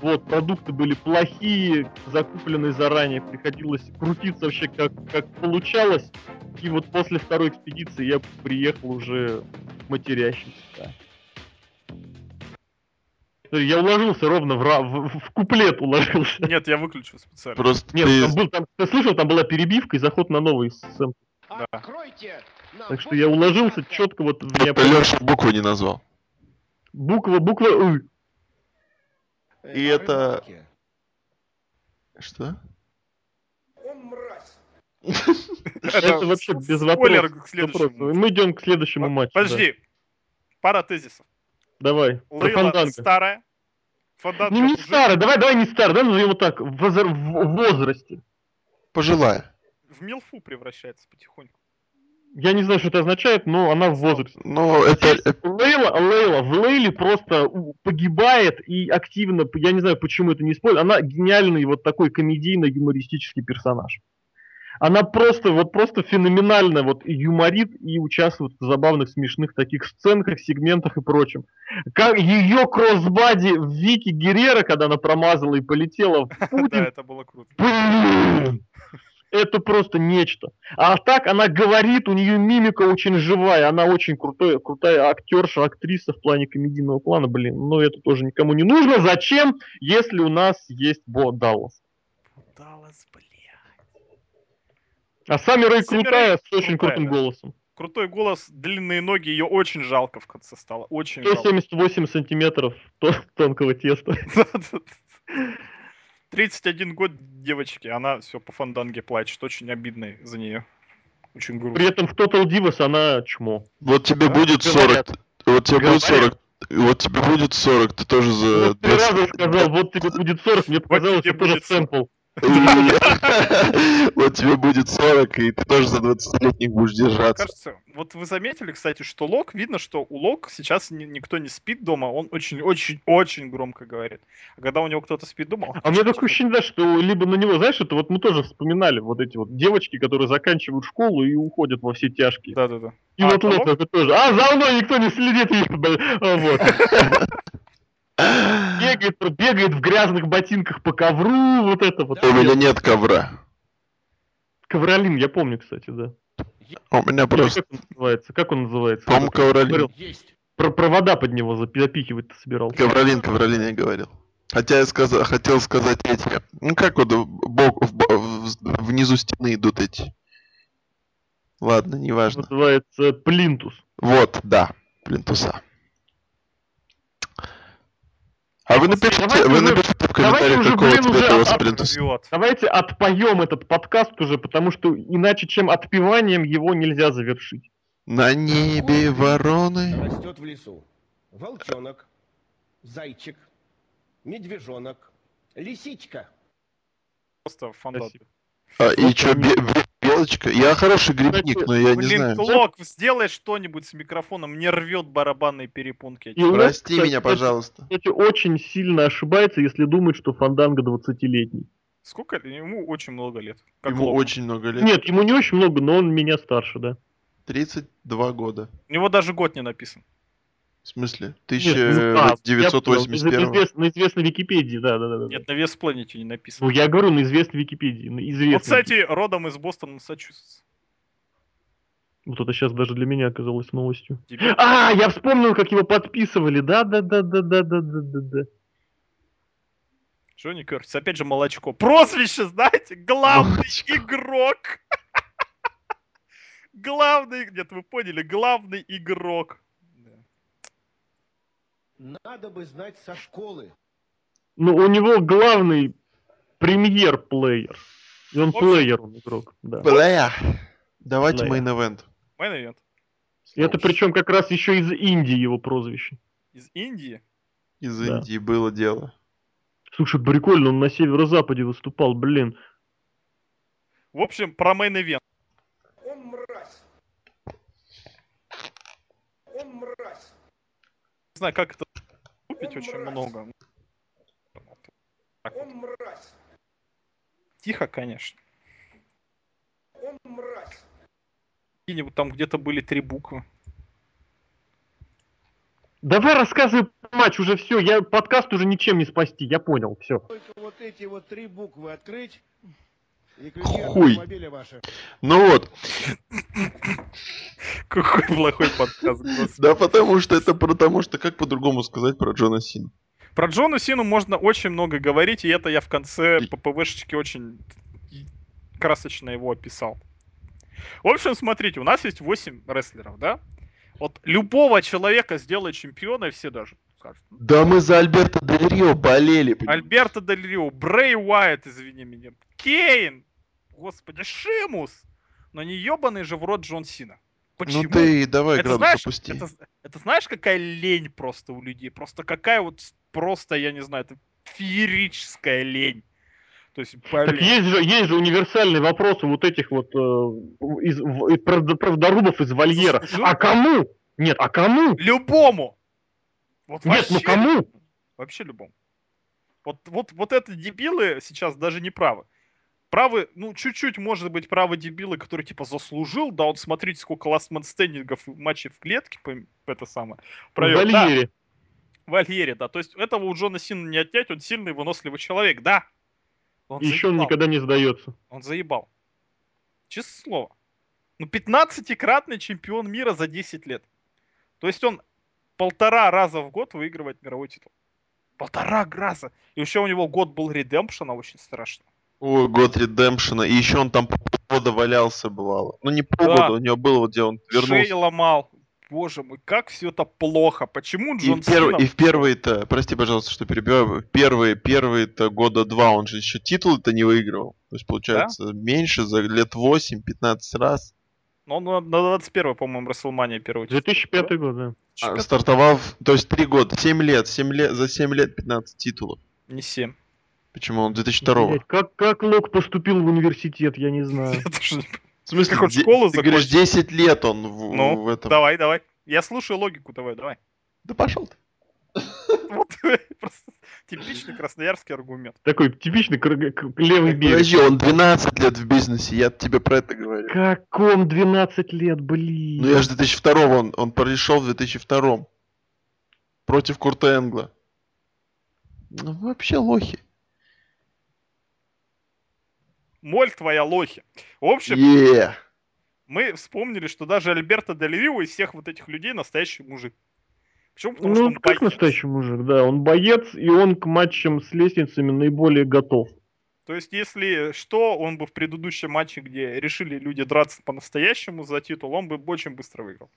Вот, продукты были плохие, закупленные заранее, приходилось крутиться вообще как, как получалось. И вот после второй экспедиции я приехал уже матерящийся. Я уложился ровно в, ра- в- в куплет уложился. Нет, я выключил специально. Просто Нет, ты... там был, там, ты слышал, там была перебивка и заход на новый сэмпл. Да. Так что я уложился четко вот в Леша букву не назвал. Буква, буква «ы». И это- рынке. Что? Он мразь. Это вообще без вопросов. Мы идем к следующему матчу. Подожди. Пара тезисов. Давай. Лейла старая. Фанданго Не, не старый, давай, давай не старый, давай назовем его так, в, возра- в возрасте. Пожилая. в милфу превращается потихоньку. Я не знаю, что это означает, но она в возрасте. Ну, это... Лейла, Лейла в Лейле просто погибает и активно, я не знаю, почему это не использует, она гениальный вот такой комедийно-юмористический персонаж. Она просто, вот просто феноменально вот юморит и участвует в забавных, смешных таких сценках, сегментах и прочем. Как ее кроссбади в Вики Геррера, когда она промазала и полетела в Да, Путин, это было круто. Блин! Это просто нечто. А так она говорит, у нее мимика очень живая, она очень крутой, крутая актерша, актриса в плане комедийного плана, блин. Но это тоже никому не нужно. Зачем, если у нас есть Бо Даллас? Даллас, бля. А Сами Рэй крутая, Рэй с очень крутая, крутым да. голосом. Крутой голос, длинные ноги, ее очень жалко в конце стало. Очень жалко. 178 сантиметров то- тонкого теста. 31 год девочки, она все по фанданге плачет. Очень обидно за нее. Очень грустно. При этом в Total Divas она чмо. Вот тебе Да, будет 40. говорят. Вот тебе будет Говорят. 40. Вот тебе будет 40, ты тоже за... Вот три раза сказал, вот тебе будет 40, мне показалось, тебе это тоже будет 40. сэмпл. Вот тебе будет 40, и ты тоже за 20-летних будешь держаться. Кажется, вот вы заметили, кстати, что Лок, видно, что у Лок сейчас ни- никто не спит дома, он очень-очень-очень громко говорит. А когда у него кто-то спит дома, А у меня очень такое ощущение, да, что либо на него, знаешь, это вот мы тоже вспоминали, вот эти вот девочки, которые заканчивают школу и уходят во все тяжкие. Да-да-да. И А, вот? Лок это тоже. А, за мной никто не следит, ебать. Вот. Бегает, бегает в грязных ботинках по ковру, вот это вот. У меня нет ковра. Ковролин, я помню, кстати, да. У меня просто... Как он называется? Как он называется? По-моему, ковролин. Есть. Про провода под него запи- запихивать ты собирался. Ковролин, ковролин я говорил. Хотя я сказал, хотел сказать эти... Ну как вот бок, в- внизу стены идут эти... Ладно, неважно. Называется плинтус. Вот, да, плинтуса. А вы напишите, Давайте вы уже- напишите в комментариях, уже, какого блин, цвета у вас от- плинтус. Давайте отпоем этот подкаст уже, потому что иначе, чем отпеванием, его нельзя завершить. На небе вороны. Растет в лесу. Волчонок, зайчик, медвежонок, лисичка. Просто. Спасибо. А, и чё, белочка? Я хороший грибник, Кстати, но я не Блин, знаю. Лок, сделай что-нибудь с микрофоном, мне рвет барабанные перепонки. И Прости меня, пожалуйста. Кстати, очень сильно ошибается, если думает, что Фанданго 20-летний. Сколько? Ему очень много лет. Как Ему очень много лет. Нет, ему не очень много, но он меня старше, да. 32 года. У него даже год не написан. В смысле? Нет, ну, а, я понял, на 1981. извест- На известной Википедии, да, да, да. Нет, на вес планете не написано. Ну, я говорю, на известной Википедии. На известной. Вот, кстати, родом из Бостона, Массачусетс. Вот это сейчас даже для меня оказалось новостью. Дебил. А, я вспомнил, как его подписывали. Да, да, да, да, да, да, да, да, да. Джонни Кертис, опять же молочко. Прозвище, знаете, главный Молочко. игрок. Главный, нет, вы поняли, главный игрок. Надо бы знать со школы. Ну, у него главный premier player. И он плеер, он игрок, да. Бля. Давайте Бля. main event. Main event. И это причем как раз еще из Индии его прозвище. Из Индии. Из Да. Индии было дело. Слушай, прикольно, он на северо-западе выступал, блин. В общем, про main event. Он мразь. Он мразь. Не знаю, как это купить Он очень мразь. много. Так вот. Он мразь. Тихо, конечно. Он мразь. Какие-нибудь там где-то были три буквы. Давай рассказывай матч, уже все, я подкаст уже ничем не спасти, я понял, все. Только вот эти вот три буквы открыть. Хуй. Ну вот, Какой плохой подкаст, да потому что это потому что, как по-другому сказать про Джона Сина? Про Джона Сину можно очень много говорить, и это я в конце И- ППВшечки очень красочно его описал. В общем, смотрите, у нас есть 8 рестлеров, да? Вот любого человека сделать чемпиона, и все даже скажут. Да мы за Альберто Дель Рио болели. понимаешь? Альберто Дель Рио, Брей Уайт, извини меня, Кейн, господи, Шимус, но не ебаный же в рот Джон Сина. Почему? Ну ты давай это градус знаешь, опусти. это, это знаешь, какая лень просто у людей? Просто какая вот, просто, я не знаю, это феерическая лень. То есть, Так есть же, есть же универсальный вопрос у вот этих вот э, из, в- правдорубов из вольера. Заслужил? А кому? Нет, а кому? любому! Вот Нет, ну вообще кому? любому. Вообще любому. Вот, вот, вот это дебилы сейчас даже не правы. Правы, ну, чуть-чуть, может быть, правы дебилы, который, типа, заслужил, да, вот смотрите, сколько ластман стендингов и матчей в клетке, это самое, В провел. Да, вольере. в да. То есть этого у Джона Сина не отнять, он сильный, выносливый человек, да. Он еще он заебал. никогда не сдается. Он заебал. Честное слово. Ну, 15-кратный чемпион мира за 10 лет. То есть он полтора раза в год выигрывает мировой титул. Полтора раза. И еще у него год был редемпшена очень страшно. Ой, год редемпшена. И еще он там полгода валялся, бывало. Ну не полгода, Да. у него было, вот где он вернулся. Шеи ломал. Боже мой, как все это плохо. Почему И Джон в, перв- Сина... и в первые-то, прости, пожалуйста, что перебиваю, первые, первые-то года два он же еще титул-то не выигрывал. То есть, получается, меньше за лет 8-15 раз. Ну, он на на 21 по-моему, Расселмания первый. титул, 2005 да? год, да. А, 2005? стартовал, то есть 3 года, 7 лет, 7 лет, за 7 лет 15 титулов. Не 7. Почему он 2002 Блядь, как, как Лок поступил в университет, я не знаю. В смысле, Как он школу ты говоришь, закончил? 10 лет он в, Ну, в этом. Давай, давай. Я слушаю логику, давай, давай. Да пошел ты. Вот просто типичный красноярский аргумент. Такой типичный левый берег. Подожди, он 12 лет в бизнесе, я тебе про это говорю. Каком 12 лет, блин. Ну я же 2002 он, он пришел в 2002 против Курта Энгла. Ну вообще лохи. Моль твоя лохи. В общем, Е. мы вспомнили, что даже Альберто Дель Рио из всех вот этих людей настоящий мужик. Почему? Потому Ну, что он как боец. настоящий мужик, да. Он боец, и он к матчам с лестницами наиболее готов. То есть, если что, он бы в предыдущем матче, где решили люди драться по-настоящему за титул, он бы очень быстро выиграл.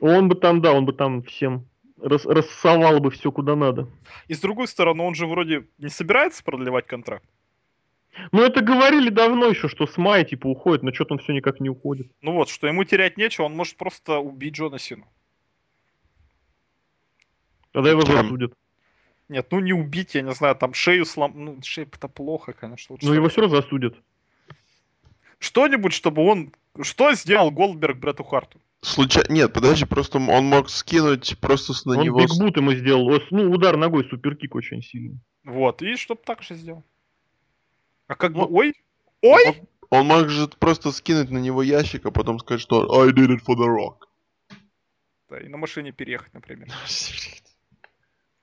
Он бы там, да, он бы там всем рас- рассовал бы все куда надо. И с другой стороны, он же вроде не собирается продлевать контракт. Ну, это говорили давно еще, что с мая, типа, уходит, но что-то он все никак не уходит. Ну вот, что ему терять нечего, он может просто убить Джона Сину. Тогда его засудят. Нет, ну не убить, я не знаю, там шею слом... Ну, шея это плохо, конечно. лучше Но его так. все равно засудят. Что-нибудь, чтобы он... Что сделал Голдберг Бретту Харту? Случай... Нет, подожди, просто он мог скинуть просто на он него... с- бигбут ему сделал. Ну, удар ногой, суперкик очень сильный. Вот, и чтоб так же сделал. А как бы, Ну, ой, ой, Он, он может просто скинуть на него ящик, а потом сказать, что I did it for the rock. Да, и на машине переехать, например.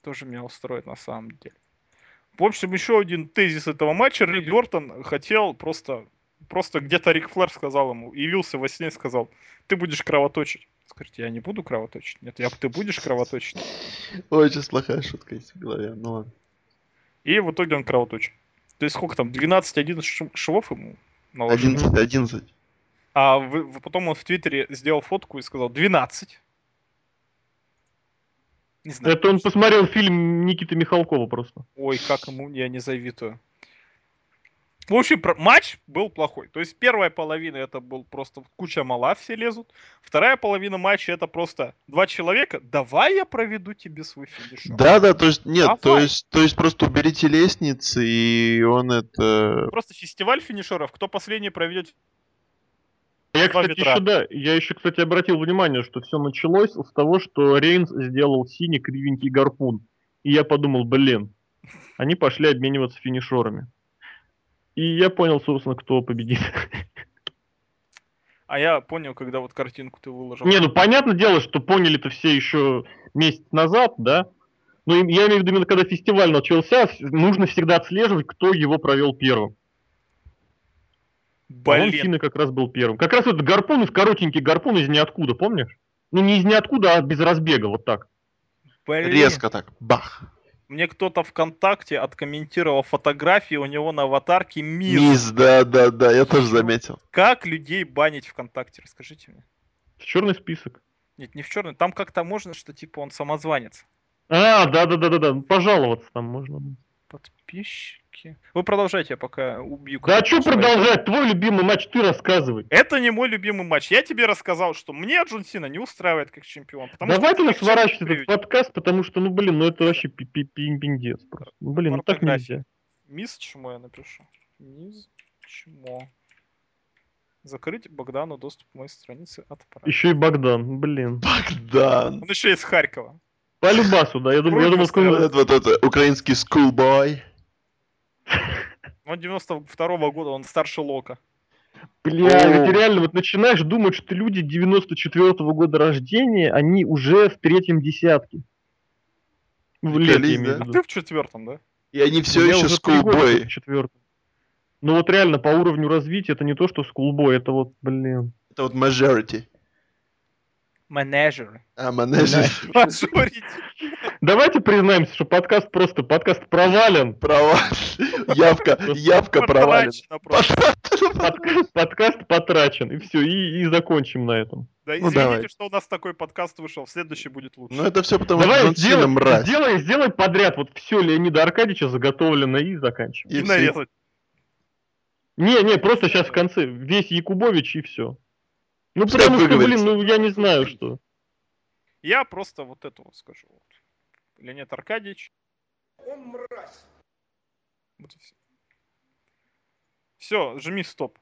Тоже меня устроит на самом деле. В общем, еще один тезис этого матча. Рэнди Ортон хотел просто... Просто где-то Рик Флэр сказал ему, явился во сне и сказал, ты будешь кровоточить. Скажите, я не буду кровоточить? Нет, я, ты будешь кровоточить. Ой, сейчас плохая шутка есть в голове, ну ладно. И в итоге он кровоточит. То есть сколько там, 12-11 ш- швов ему наложили? 11, 11. А в- в- потом он в Твиттере сделал фотку и сказал 12. Не знаю. Это он посмотрел фильм Никиты Михалкова просто. Ой, как ему я не завидую. В общем, матч был плохой. То есть первая половина это был просто куча мала, все лезут. Вторая половина матча это просто два человека. Давай я проведу тебе свой финиш. Да, да, то есть, нет, то Давай. есть, то есть просто уберите лестницы, и он это... Просто фестиваль финишеров. Кто последний проведет Я, кстати, еще, да, я еще, кстати, обратил внимание, что все началось с того, что Рейнс сделал синий кривенький гарпун. И я подумал, блин, они пошли обмениваться финишерами. И я понял, собственно, кто победит. А я понял, когда вот картинку ты выложил. Не, ну понятное дело, что поняли-то все еще месяц назад, да? Но им- я имею в виду, именно когда фестиваль начался, нужно всегда отслеживать, кто его провел первым. Он Блин. Сина как раз был первым. Как раз этот гарпун, из коротенький гарпун из ниоткуда, помнишь? Ну, не из ниоткуда, а без разбега, вот так. блин. Резко так, бах. Мне кто-то ВКонтакте откомментировал фотографии у него на аватарке Миз. Мисс, да, да, да, я тоже заметил. Как людей банить ВКонтакте? Расскажите мне. В черный список. Нет, не в черный. Там как-то можно, что типа он самозванец. А, да-да-да-да-да, пожаловаться там можно. Подписчики. Вы продолжайте, я пока убью. Да а что продолжать? Твой любимый матч ты рассказывай. Это не мой любимый матч. Я тебе рассказал, что мне Джон Сина не устраивает как чемпион. Давай ты сворачивай этот приведет. подкаст, потому что, ну блин, ну это вообще пи- пи- пи- пиндец. Ну блин, ну так нельзя. Мисс чмо я напишу. Мисс чмо. Закрыть Богдану доступ к моей странице отправить. Еще и Богдан, блин. Богдан. Он еще из Харькова. По любасу, да. Я думаю, я думал, сколько- это вот это украинский schoolboy. Он 92 года, он старше Лока. Бля, О. ведь реально вот начинаешь думать, что люди 94 года рождения, они уже в третьем десятке. В лет, я Приколись, имею да? в А ты в четвертом, да? И они все Я еще четвертом. Ну вот реально, по уровню развития, это не то, что скулбой, это вот, блин. Это вот majority. Менеджеры. А, менеджер. Давайте признаемся, что подкаст просто, подкаст провален. Права. Явка, явка просто. Подкаст, потрачен. И все, и, и закончим на этом. Да Ну, извините, давай. что у нас такой подкаст вышел. Следующий будет лучше. Ну это все потому, что Давай Сина сделай, мразь. сделай, сделай подряд. Вот все Леонида Аркадьевича заготовлено и заканчиваем. И И нарезать. Не, не, просто сейчас в конце весь Якубович и все. Ну Что потому что, блин, ну я не знаю, что. Я просто вот это вот скажу. Леонид Аркадьевич. Он мразь. Вот и все. Все, жми стоп.